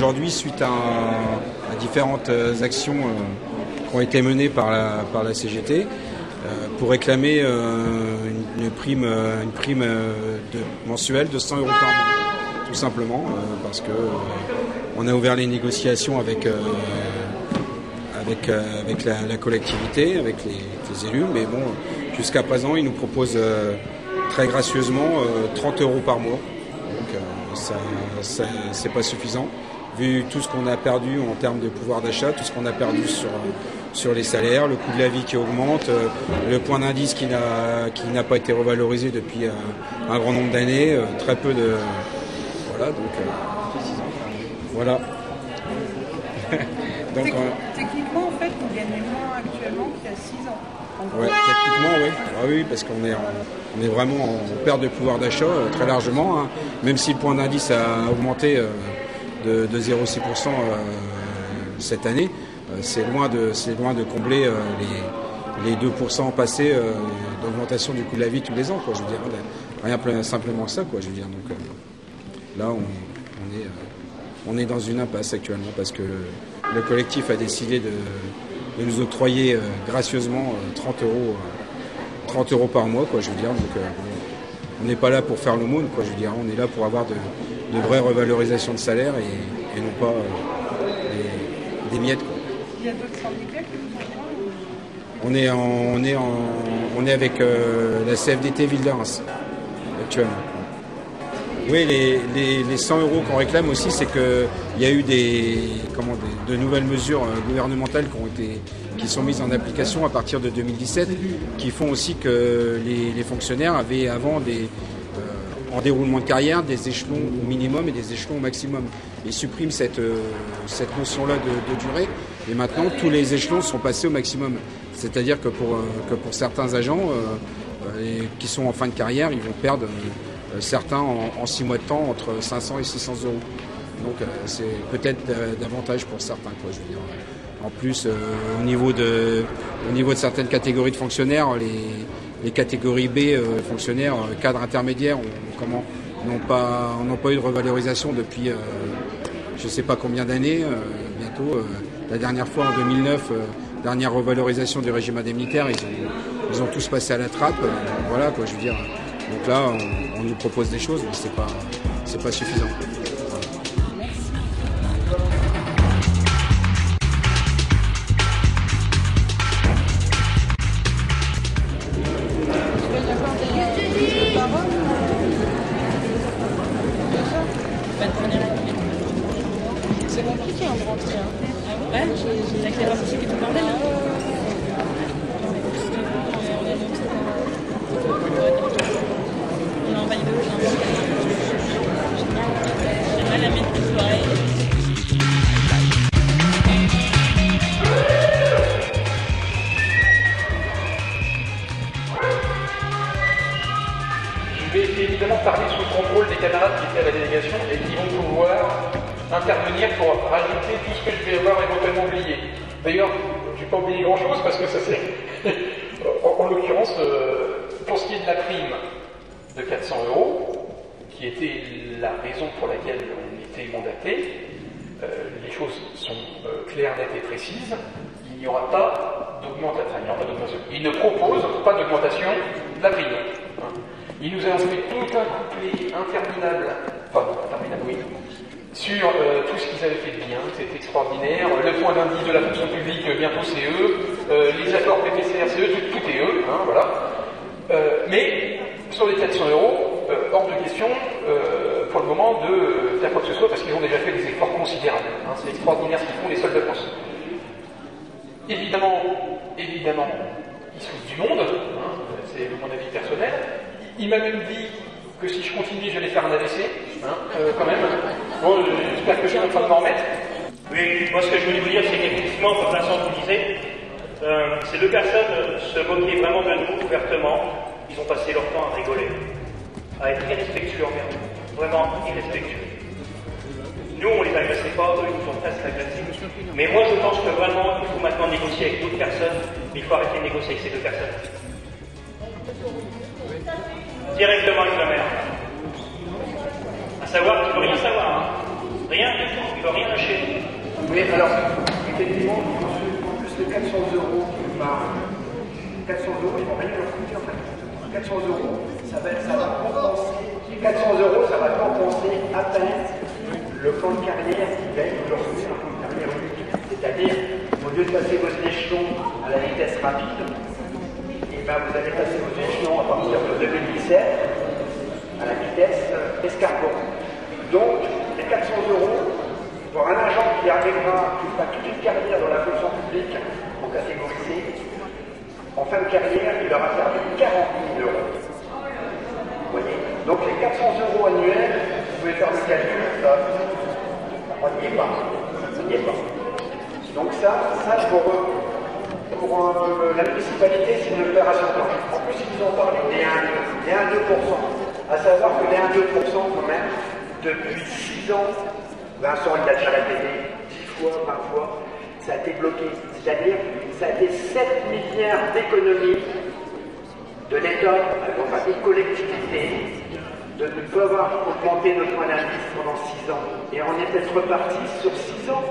Aujourd'hui suite à, différentes euh, actions euh, qui ont été menées par la, CGT euh, pour réclamer une, prime, mensuelle de 100 euros par mois, tout simplement, parce que on a ouvert les négociations avec la, collectivité, avec les, élus, mais bon, jusqu'à présent, ils nous proposent très gracieusement euh, 30 euros par mois. Donc ça, ça c'est pas suffisant. Vu tout ce qu'on a perdu en termes de pouvoir d'achat, tout ce qu'on a perdu sur, sur les salaires, le coût de la vie qui augmente, euh, le point d'indice qui n'a qui n'a pas été revalorisé depuis euh, un grand nombre d'années, euh, très peu de voilà donc voilà. donc
Techni-
euh,
Techniquement, en fait, vous gagnez moins actuellement qu'il y a 6 ans.
Ouais, techniquement, oui. Ah oui, parce qu'on est, en- on est vraiment en perte de pouvoir d'achat très largement. hein. Même si le point d'indice a augmenté euh, de, de 0,6% euh, cette année, euh, c'est loin de, loin de combler euh, les, les 2% passés d'augmentation du coût de la vie tous les ans. Quoi, je veux dire, rien pl- simplement ça. Quoi, je veux dire. Donc, là, on, est, on est dans une impasse actuellement parce que le collectif a décidé de, de nous octroyer gracieusement euh, 30 euros, euh, 30 euros par mois, quoi, je veux dire. Donc, on n'est pas là pour faire l'aumône. On est là pour avoir de, de vraies revalorisations de salaire et, et non pas euh, des, des miettes. Quoi.
Il y a d'autres syndicats qui vous ont
On est, en- on est, en- on est avec euh, la CFDT Ville de Reims, actuellement. Oui, les, les, les 100 euros qu'on réclame aussi, c'est qu'il y a eu des, comment, des- de nouvelles mesures euh, gouvernementales qui, ont été, qui sont mises en application à partir de 2017, qui font aussi que les, les fonctionnaires avaient avant des, en déroulement de carrière des échelons au minimum et des échelons au maximum. Ils suppriment cette, euh, cette notion-là de, durée et maintenant tous les échelons sont passés au maximum. C'est-à-dire que pour, euh, que pour certains agents euh, qui sont en fin de carrière, ils vont perdre certains en, six mois de temps entre 500 et 600 euros. Donc c'est peut-être davantage pour certains. Quoi, je veux dire. En plus, au, niveau de, au niveau de certaines catégories de fonctionnaires, les, les catégories B euh, fonctionnaires, euh, cadres intermédiaires, comment, n'ont pas, n'ont pas eu de revalorisation depuis euh, je ne sais pas combien d'années, bientôt. la dernière fois en 2009, euh, dernière revalorisation du régime indemnitaire, ils ont, ils ont tous passé à la trappe. voilà quoi, je veux dire. Donc là, on, on nous propose des choses, mais c'est pas, c'est pas suffisant.
Euh, quand même. Bon, j'espère que je suis en de m'en remettre.
Oui, moi ce que je voulais vous dire, c'est qu'effectivement, comme Vincent vous disait, euh, ces deux personnes euh, se moquaient vraiment de nous ouvertement. Ils ont passé leur temps à rigoler, à être irrespectueux envers nous. Vraiment irrespectueux. Nous, on les agressait pas, eux, ils nous ont presque agressés. Mais moi, je pense que vraiment, il faut maintenant négocier avec d'autres personnes, mais il faut arrêter de négocier avec ces deux personnes. Directement avec la mère. Savoir qu'il ne veut rien savoir, hein. Rien du tout, il ne veut rien lâcher.
Oui, alors, effectivement, en plus les 400 euros qui parlent, 400 euros, ils vont rien leur coûter en fait. 400 euros, ça va, compenser, 400 euros, ça va compenser à peine le plan de carrière qui va être aujourd'hui un plan de carrière. C'est-à-dire, au lieu de passer vos échelons à la vitesse rapide, et ben vous allez passer vos échelons à partir de 2017 à la vitesse euh, escargot. Donc, les 400 euros, pour un agent qui arrivera, qui fera toute une carrière dans la fonction publique en catégorie C, en fin de carrière, il aura perdu 40 000 euros. Vous voyez? Donc les 400 euros annuels, vous pouvez faire le calcul, ça, on n'y est pas. On n'y est pas. Donc ça, ça pour, eux, pour euh, la municipalité, c'est une opération blanche. En plus, ils nous ont parlé des 1 des 1 2 À savoir que les 1 2 quand même, depuis 6 ans, Vincent, il a déjà répété 10 fois, 20 fois, ça a été bloqué. C'est-à-dire, ça a été 7 milliards d'économies de l'État, enfin des collectivités, de ne pas avoir augmenté notre point d'indice pendant 6 ans. Et on est peut-être reparti sur 6 ans.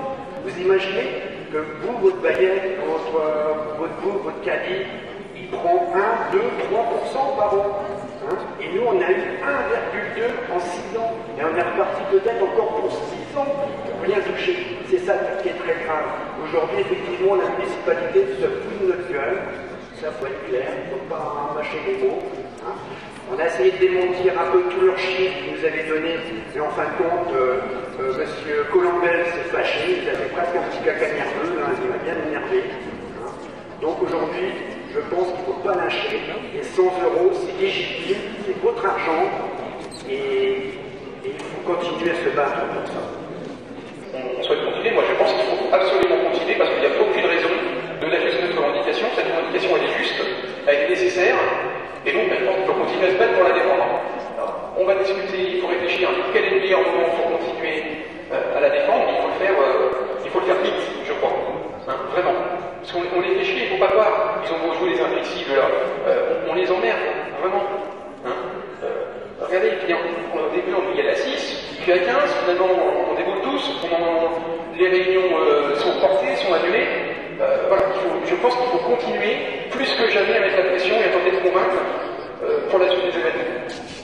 Vous imaginez que vous, votre baguette, votre, votre bouffe, votre caddie, il prend 1, 2, 3% par an. Hein et nous, on a eu 1,2 en 6 ans. Et on est reparti peut-être encore pour 6 ans pour rien toucher. C'est ça qui est très grave. Aujourd'hui, effectivement, la municipalité se fout de notre gueule. Ça, faut être clair, il ne faut pas mâcher les mots. hein. On a essayé de démentir un peu tous leurs chiffres qu'ils nous avaient donnés, mais en fin de compte, euh, euh, Monsieur Colombel s'est fâché, il avait presque un petit caca nerveux, hein, il m'a bien énervé. hein. Donc aujourd'hui, je pense qu'il ne faut pas lâcher. Les 100 euros, c'est légitime, c'est votre argent, et, il faut continuer à se battre pour ça.
on souhaite continuer. Moi, je pense qu'il faut absolument continuer parce qu'il n'y a aucune raison de lâcher cette revendication. Cette revendication, elle est juste, elle est nécessaire. Et donc, pense qu'il faut continuer à se battre pour la défendre. On va discuter, il faut réfléchir quel est le meilleur moment pour continuer euh, à la défendre? Il faut le faire, euh, il faut le faire vite, je crois. Vraiment. Parce qu'on on les fait chier, il ne faut pas croire. Ils ont beau jouer les inflexibles là. Euh, on, les emmerde, vraiment. Hein. Euh, regardez, puis au début on dit à la 6, puis à 15, finalement on, on déboule tous, les réunions euh, sont portées, sont annulées. Voilà, je pense qu'il faut continuer plus que jamais à mettre la pression et à tenter de convaincre pour la suite des événements.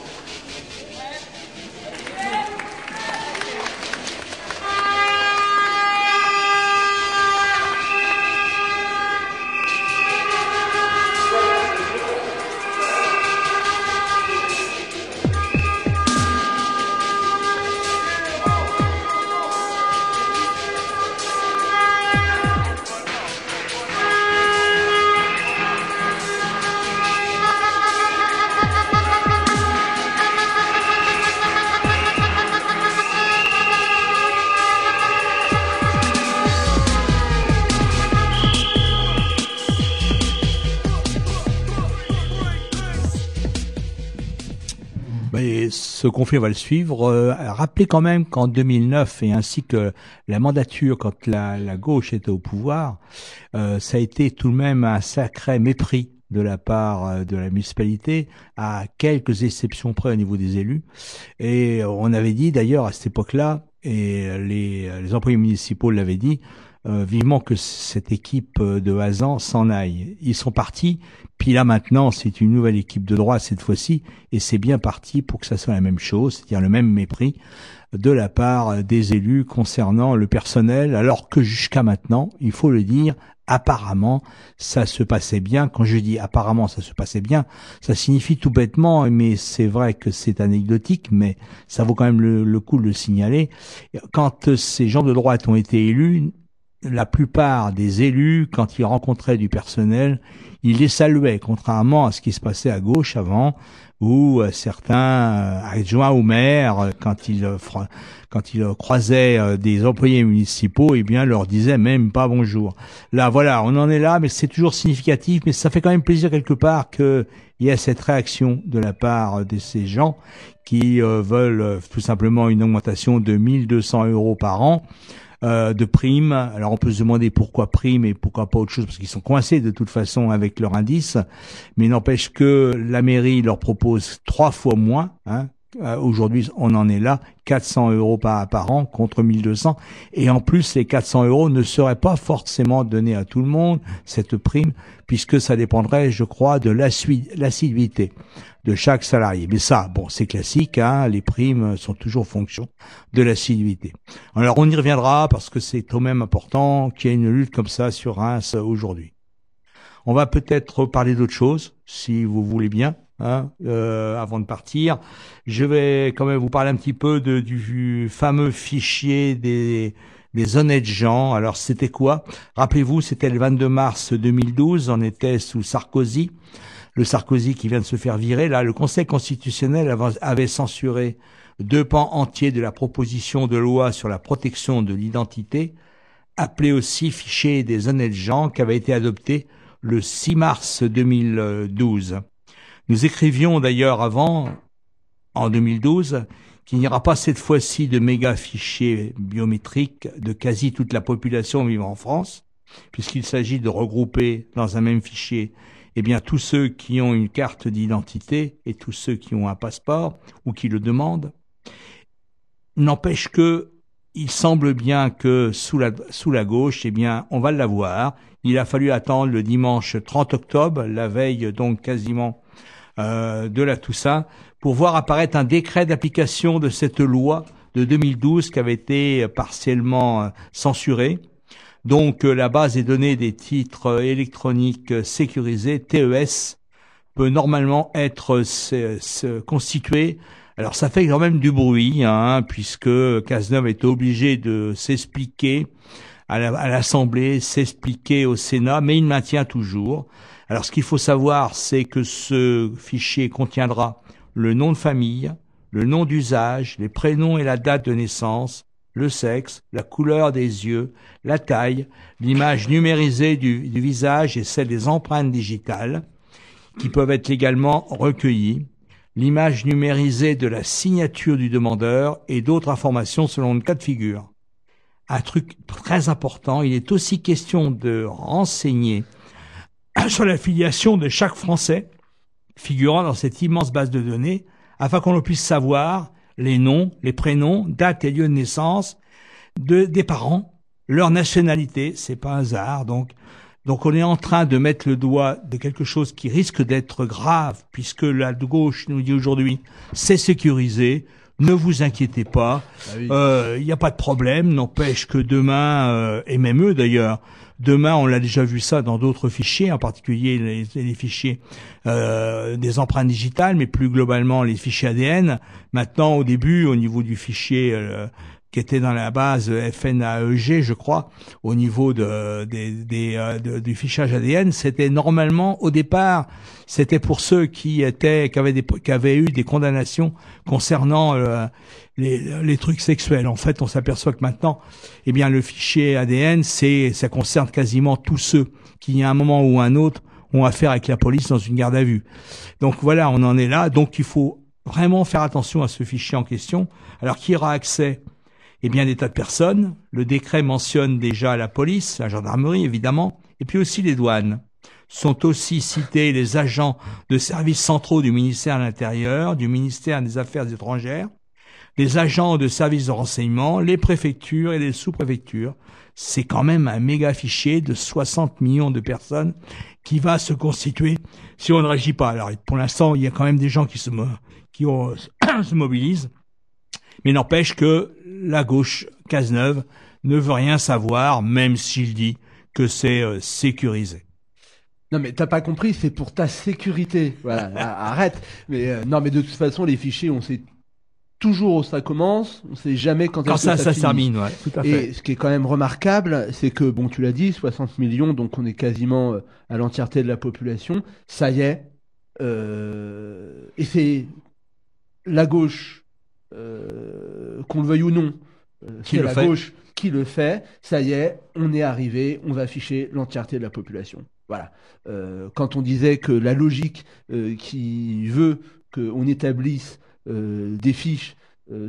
Ce conflit, on va le suivre. Euh, rappelez quand même qu'en 2009 et ainsi que la mandature quand la, gauche était au pouvoir, euh, ça a été tout de même un sacré mépris de la part euh, de la municipalité, à quelques exceptions près au niveau des élus. Et on avait dit d'ailleurs à cette époque-là, et les employés municipaux l'avaient dit, euh, vivement que cette équipe euh, de Hazan s'en aille. Ils sont partis, puis là maintenant c'est une nouvelle équipe de droit cette fois-ci, et c'est bien parti pour que ça soit la même chose, c'est-à-dire le même mépris de la part des élus concernant le personnel, alors que jusqu'à maintenant, il faut le dire, apparemment, ça se passait bien. Quand je dis apparemment ça se passait bien, ça signifie tout bêtement, mais c'est vrai que c'est anecdotique, mais ça vaut quand même le, le coup de le signaler. Quand ces gens de droite ont été élus, la plupart des élus, quand ils rencontraient du personnel, ils les saluaient, contrairement à ce qui se passait à gauche avant, où euh, certains euh, adjoints ou maires, euh, quand ils croisaient des employés municipaux, eh bien leur disaient même pas bonjour. Là, voilà, on en est là, mais c'est toujours significatif, mais ça fait quand même plaisir quelque part qu'il y ait cette réaction de la part de ces gens qui veulent tout simplement une augmentation de 1200 euros par an. Euh, de primes. Alors on peut se demander pourquoi primes et pourquoi pas autre chose, parce qu'ils sont coincés de toute façon avec leur indice. Mais n'empêche que la mairie leur propose trois fois moins. Hein. Euh, aujourd'hui, on en est là, 400 euros par, an contre 1200. Et en plus, les 400 euros ne seraient pas forcément donnés à tout le monde, cette prime, puisque ça dépendrait, je crois, de l'assiduité de chaque salarié. Mais ça, bon, c'est classique, hein, les primes sont toujours fonction de l'assiduité. Alors on y reviendra parce que c'est quand même important qu'il y ait une lutte comme ça sur Reims aujourd'hui. On va peut-être parler d'autre chose, si vous voulez bien, hein, euh, avant de partir. Je vais quand même vous parler un petit peu de, du fameux fichier des, des honnêtes gens. Alors c'était quoi? Rappelez-vous, c'était le 22 mars 2012, on était sous Sarkozy le Sarkozy qui vient de se faire virer, là, le Conseil constitutionnel avait censuré deux pans entiers de la proposition de loi sur la protection de l'identité, appelé aussi fichier des honnêtes gens, qui avait été adopté le 6 mars 2012. Nous écrivions d'ailleurs avant, en 2012, qu'il n'y aura pas cette fois-ci de méga fichiers biométriques de quasi toute la population vivant en France, puisqu'il s'agit de regrouper dans un même fichier eh bien tous ceux qui ont une carte d'identité et tous ceux qui ont un passeport ou qui le demandent, n'empêche que il semble bien que sous la, gauche, eh bien, on va l'avoir. Il a fallu attendre le dimanche 30 octobre, la veille donc quasiment euh, de la Toussaint, pour voir apparaître un décret d'application de cette loi de 2012 qui avait été partiellement euh, censurée donc euh, la base des données des titres électroniques sécurisés, TES, peut normalement être constituée. Alors ça fait quand même du bruit, hein, puisque Cazeneuve est obligé de s'expliquer à l'Assemblée, s'expliquer au Sénat, mais il maintient toujours. Alors ce qu'il faut savoir, c'est que ce fichier contiendra le nom de famille, le nom d'usage, les prénoms et la date de naissance, le sexe, la couleur des yeux, la taille, l'image numérisée du, visage et celle des empreintes digitales, qui peuvent être légalement recueillies, l'image numérisée de la signature du demandeur et d'autres informations selon le cas de figure. Un truc très important, il est aussi question de renseigner sur la filiation de chaque Français figurant dans cette immense base de données afin qu'on puisse savoir les noms, les prénoms, date et lieu de naissance de, des parents, leur nationalité, c'est pas un hasard, donc, donc on est en train de mettre le doigt de quelque chose qui risque d'être grave, puisque la gauche nous dit aujourd'hui, c'est sécurisé, ne vous inquiétez pas, il ah n'y euh, a pas de problème, n'empêche que demain, euh, et même eux d'ailleurs, Demain, on l'a déjà vu ça dans d'autres fichiers, en particulier les, fichiers euh, des empreintes digitales, mais plus globalement les fichiers ADN. Maintenant, au début, au niveau du fichier euh, qui était dans la base FNAEG, je crois, au niveau de, des, euh, du fichage ADN, c'était normalement au départ, c'était pour ceux qui étaient, qui avaient, des, qui avaient eu des condamnations concernant euh, les, les, trucs sexuels. En fait, on s'aperçoit que maintenant, eh bien, le fichier ADN, c'est, ça concerne quasiment tous ceux qui, à un moment ou un autre, ont affaire avec la police dans une garde à vue. Donc voilà, on en est là. Donc il faut vraiment faire attention à ce fichier en question. Alors qui aura accès eh bien, des tas de personnes. Le décret mentionne déjà la police, la gendarmerie, évidemment, et puis aussi les douanes. Sont aussi cités les agents de services centraux du ministère de l'Intérieur, du ministère des Affaires étrangères, des agents de services de renseignement, les préfectures et les sous-préfectures. C'est quand même un méga fichier de 60 millions de personnes qui va se constituer si on ne réagit pas. Alors pour l'instant, il y a quand même des gens qui se, se mobilisent, mais n'empêche que la gauche Cazeneuve ne veut rien savoir, même s'il dit que c'est euh, sécurisé.
Non mais t'as pas compris, c'est pour ta sécurité. Voilà, arrête. Mais euh, non mais de toute façon, les fichiers, on sait toujours où ça commence, on sait jamais quand,
Quand ça- ça
finit.
termine, ouais, tout à fait.
Et ce qui est quand même remarquable, c'est que bon, tu l'as dit, 60 millions, donc on est quasiment euh, à l'entièreté de la population. Ça y est, euh, et c'est la gauche, euh, qu'on le veuille ou non, euh,
Qui
c'est
le
la
fait.
gauche qui le fait. Ça y est, on est arrivé, on va afficher l'entièreté de la population. Voilà. Euh, quand on disait que la logique euh, qui veut qu'on établisse des fiches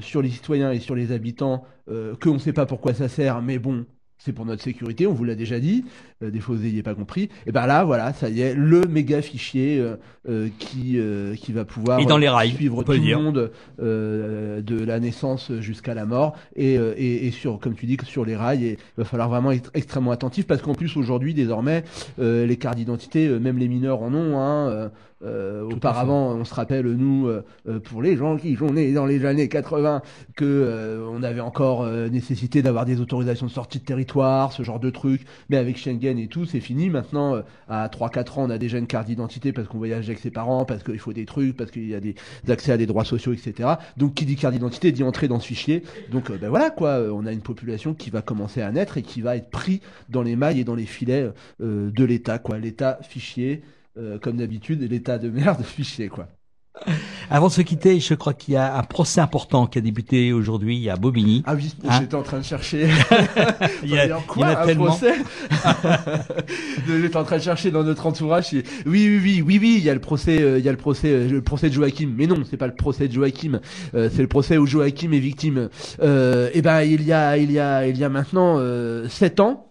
sur les citoyens et sur les habitants, qu'on ne sait pas pourquoi ça sert, mais bon, c'est pour notre sécurité, on vous l'a déjà dit, euh, des fois vous n'ayez pas compris, et ben là, voilà, ça y est, le méga fichier euh, euh, qui, euh, qui va pouvoir
Et dans les rails,
suivre tout
le dire.
monde euh, de la naissance jusqu'à la mort, et, euh, et, et sur, comme tu dis, que sur les rails, et il va falloir vraiment être extrêmement attentif, parce qu'en plus, aujourd'hui, désormais, euh, les cartes d'identité, même les mineurs en ont, hein, euh, auparavant, on se rappelle nous, euh, euh, pour les gens qui sont nés dans les années 80, que euh, on avait encore euh, nécessité d'avoir des autorisations de sortie de territoire, ce genre de trucs. Mais avec Schengen et tout, c'est fini. Maintenant, euh, à 3-4 ans, on a déjà une carte d'identité parce qu'on voyage avec ses parents, parce qu'il faut des trucs, parce qu'il y a des accès à des droits sociaux, etc. Donc, qui dit carte d'identité dit entrer dans ce fichier. Donc, ben voilà quoi, on a une population qui va commencer à naître et qui va être pris dans les mailles et dans les filets euh, de l'État, quoi. L'État fichier. Euh, comme d'habitude, l'état de merde fichier, quoi.
Avant de se quitter, je crois qu'il y a un procès important qui a débuté aujourd'hui à Bobigny.
Ah oui,
Hein
j'étais en train de chercher.
Il y a- il y
un
tellement.
procès J'étais en train de chercher dans notre entourage. Oui, oui, oui, oui, oui, il y a le procès, euh, il y a le procès, euh, le procès de Joachim. Mais non, c'est pas le procès de Joachim. euh, c'est le procès où Joachim est victime. Euh, et ben, il y a, il y a, il y a maintenant euh, sept ans.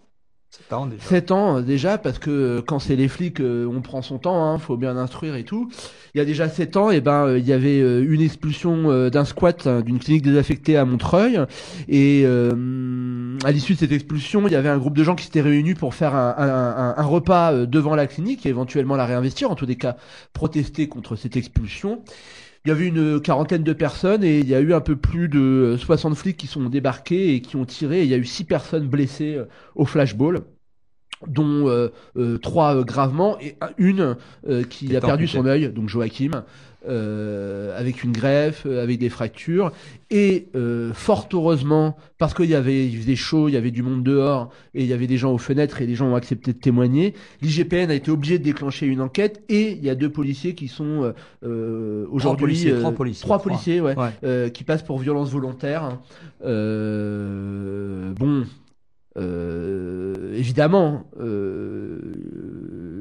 Sept ans déjà.
7 ans euh, déjà, parce que euh, quand c'est les flics, euh, on prend son temps, hein, faut bien instruire et tout. Il y a déjà 7 ans, et ben euh, il y avait une expulsion d'un squat hein, d'une clinique désaffectée à Montreuil, et à l'issue de cette expulsion, il y avait un groupe de gens qui s'étaient réunis pour faire un, un- repas devant la clinique et éventuellement la réinvestir, en tous les cas protester contre cette expulsion. Il y avait une quarantaine de personnes et il y a eu un peu plus de 60 flics qui sont débarqués et qui ont tiré. Et il y a eu six personnes blessées euh, au flashball dont euh, euh, trois euh, gravement et un- une euh, qui a perdu son œil, donc Joachim, euh, avec une greffe, euh, avec des fractures. Et euh, fort heureusement, parce qu'il y avait il faisait chaud, il y avait du monde dehors, et il y avait des gens aux fenêtres, et les gens ont accepté de témoigner, l'IGPN a été obligé de déclencher une enquête, et il y a deux policiers qui sont euh, euh, aujourd'hui...
policiers,
euh,
trois policiers,
Trois
trois.
policiers, ouais,
Ouais.
euh, qui passent pour violence volontaire. Euh, bon... Euh, évidemment, euh,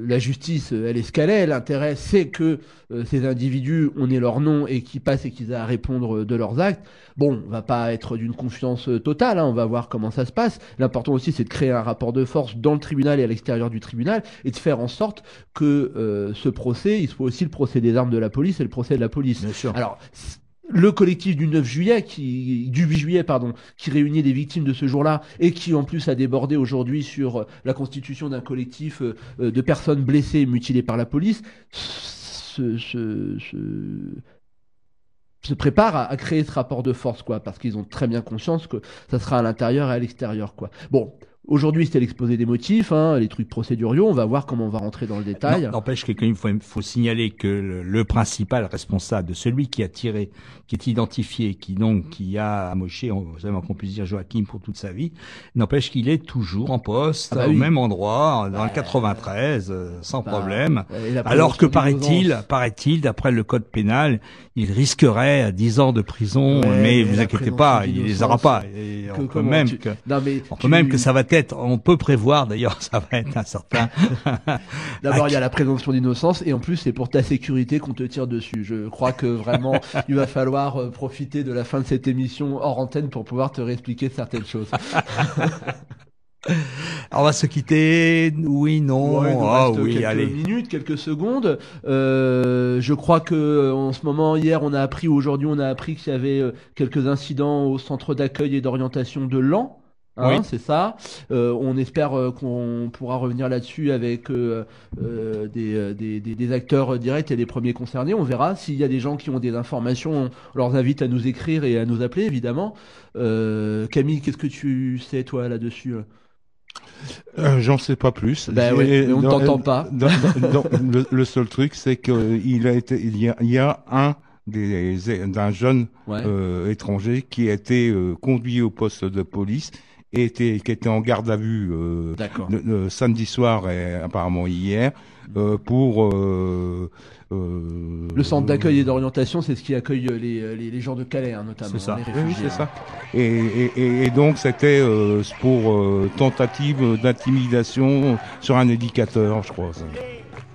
la justice, elle est ce qu'elle est. L'intérêt, c'est que euh, ces individus, on ait leur nom et qu'ils passent et qu'ils aient à répondre de leurs actes. Bon, on va pas être d'une confiance euh, totale. hein, on va voir comment ça se passe. L'important aussi, c'est de créer un rapport de force dans le tribunal et à l'extérieur du tribunal et de faire en sorte que euh, ce procès, il soit aussi le procès des armes de la police et le procès de la police. Alors, le collectif du 9 juillet, qui, du 8 juillet, pardon, qui réunit les victimes de ce jour-là et qui en plus a débordé aujourd'hui sur euh, la constitution d'un collectif euh, euh, de personnes blessées et mutilées par la police, se, prépare à, à créer ce rapport de force, quoi, parce qu'ils ont très bien conscience que ça sera à l'intérieur et à l'extérieur, quoi. Bon. Aujourd'hui, c'était l'exposé des motifs, hein, les trucs procéduriaux. On va voir comment on va rentrer dans le détail.
N'empêche que quand il faut, faut signaler que le, le principal responsable de celui qui a tiré, qui est identifié, qui donc qui a amoché, on- qu'on puisse dire Joachim pour toute sa vie, n'empêche qu'il est toujours en poste
Ah bah
au même endroit dans le 93 euh, sans
Bah,
problème. Alors que paraît-il, paraît-il, d'après le code pénal, il risquerait 10 ans de prison,
Ouais,
mais vous inquiétez pas, il les aura pas. Et
que
on peut même
tu-
que,
Non,
on peut
tu-
même que ça va être, on peut prévoir d'ailleurs, ça va être un certain.
D'abord, il y a la présomption d'innocence et en plus, c'est pour ta sécurité qu'on te tire dessus. Je crois que vraiment, il va falloir euh, profiter de la fin de cette émission hors antenne pour pouvoir te réexpliquer certaines choses.
On va se quitter. Oui, non.
Ouais,
Ah oui,
quelques
allez.
minutes, quelques secondes. Euh, je crois que en ce moment, hier, on a appris, aujourd'hui, on a appris qu'il y avait euh, quelques incidents au centre d'accueil et d'orientation de Lan. Hein,
Oui.
c'est ça. Euh, on espère euh, qu'on pourra revenir là-dessus avec euh, euh, des, des, des, des acteurs directs et les premiers concernés. On verra s'il y a des gens qui ont des informations. On leur invite à nous écrire et à nous appeler, évidemment. Euh, Camille, qu'est-ce que tu sais toi là-dessus
Euh, J'en sais pas plus.
Ben
J'ai-
oui, mais on t'entend pas.
dans- dans- dans- le, le seul truc, c'est qu'il a été, il y a, il y a un des d'un jeune
Ouais.
euh, étranger qui a été euh, conduit au poste de police était, qui était en garde à vue euh,
D'accord.
le, le samedi soir et apparemment hier euh, pour euh, euh,
Le centre d'accueil et d'orientation, c'est ce qui accueille les, les, les gens de Calais, hein, notamment.
C'est ça.
hein, les
Oui, c'est
hein.
ça. Et, et, et- et donc c'était euh, pour euh, tentative d'intimidation sur un éducateur, je crois. ça.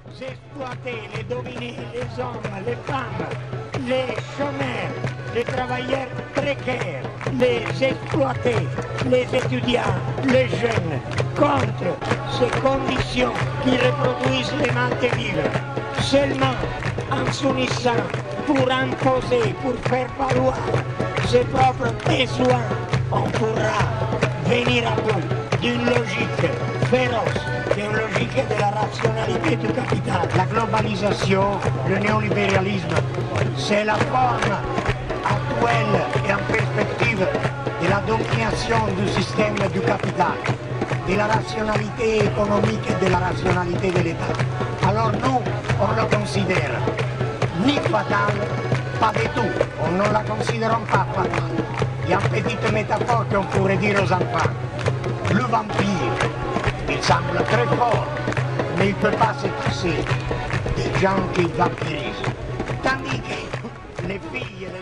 exploiter, les dominer, les hommes, les femmes, les chômeurs, les travailleurs précaires, les exploiter, les étudiants, les jeunes, contre ces conditions qui reproduisent les vivre. Seulement en s'unissant pour imposer, pour faire valoir ses propres besoins, on pourra venir à bout d'une logique féroce, d'une logique de la rationalité du capital. La globalisation, le néolibéralisme, c'est la forme actuelle et en perspective de la domination du système du capital, de la rationalité économique et de la rationalité de l'État. Alors nous, on le considère ni fatal, pas du tout. On ne la considère pas fatale. Il y a une petite métaphore qu'on pourrait dire aux enfants. Le vampire, il semble très fort, mais il ne peut pas se passer des gens qui vampirisent. Tandis que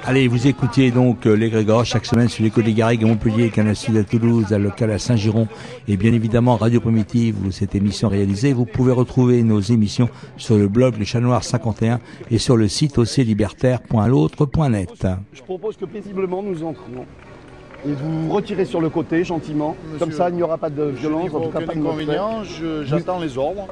Allez, vous écoutez donc euh, les Grégor chaque semaine sur l'écho des Garrigues à Montpellier, Canal Sud à Toulouse, à local à Saint-Giron et bien évidemment Radio Primitive où cette émission est réalisée. Vous pouvez retrouver nos émissions sur le blog Le Chat Noir 51 et sur le site oclibertaire.l'autre.net.
Je propose que paisiblement nous entrions. Et vous retirez sur le côté gentiment. Comme ça, il n'y aura pas de violence, en tout cas pas de
j'attends les ordres.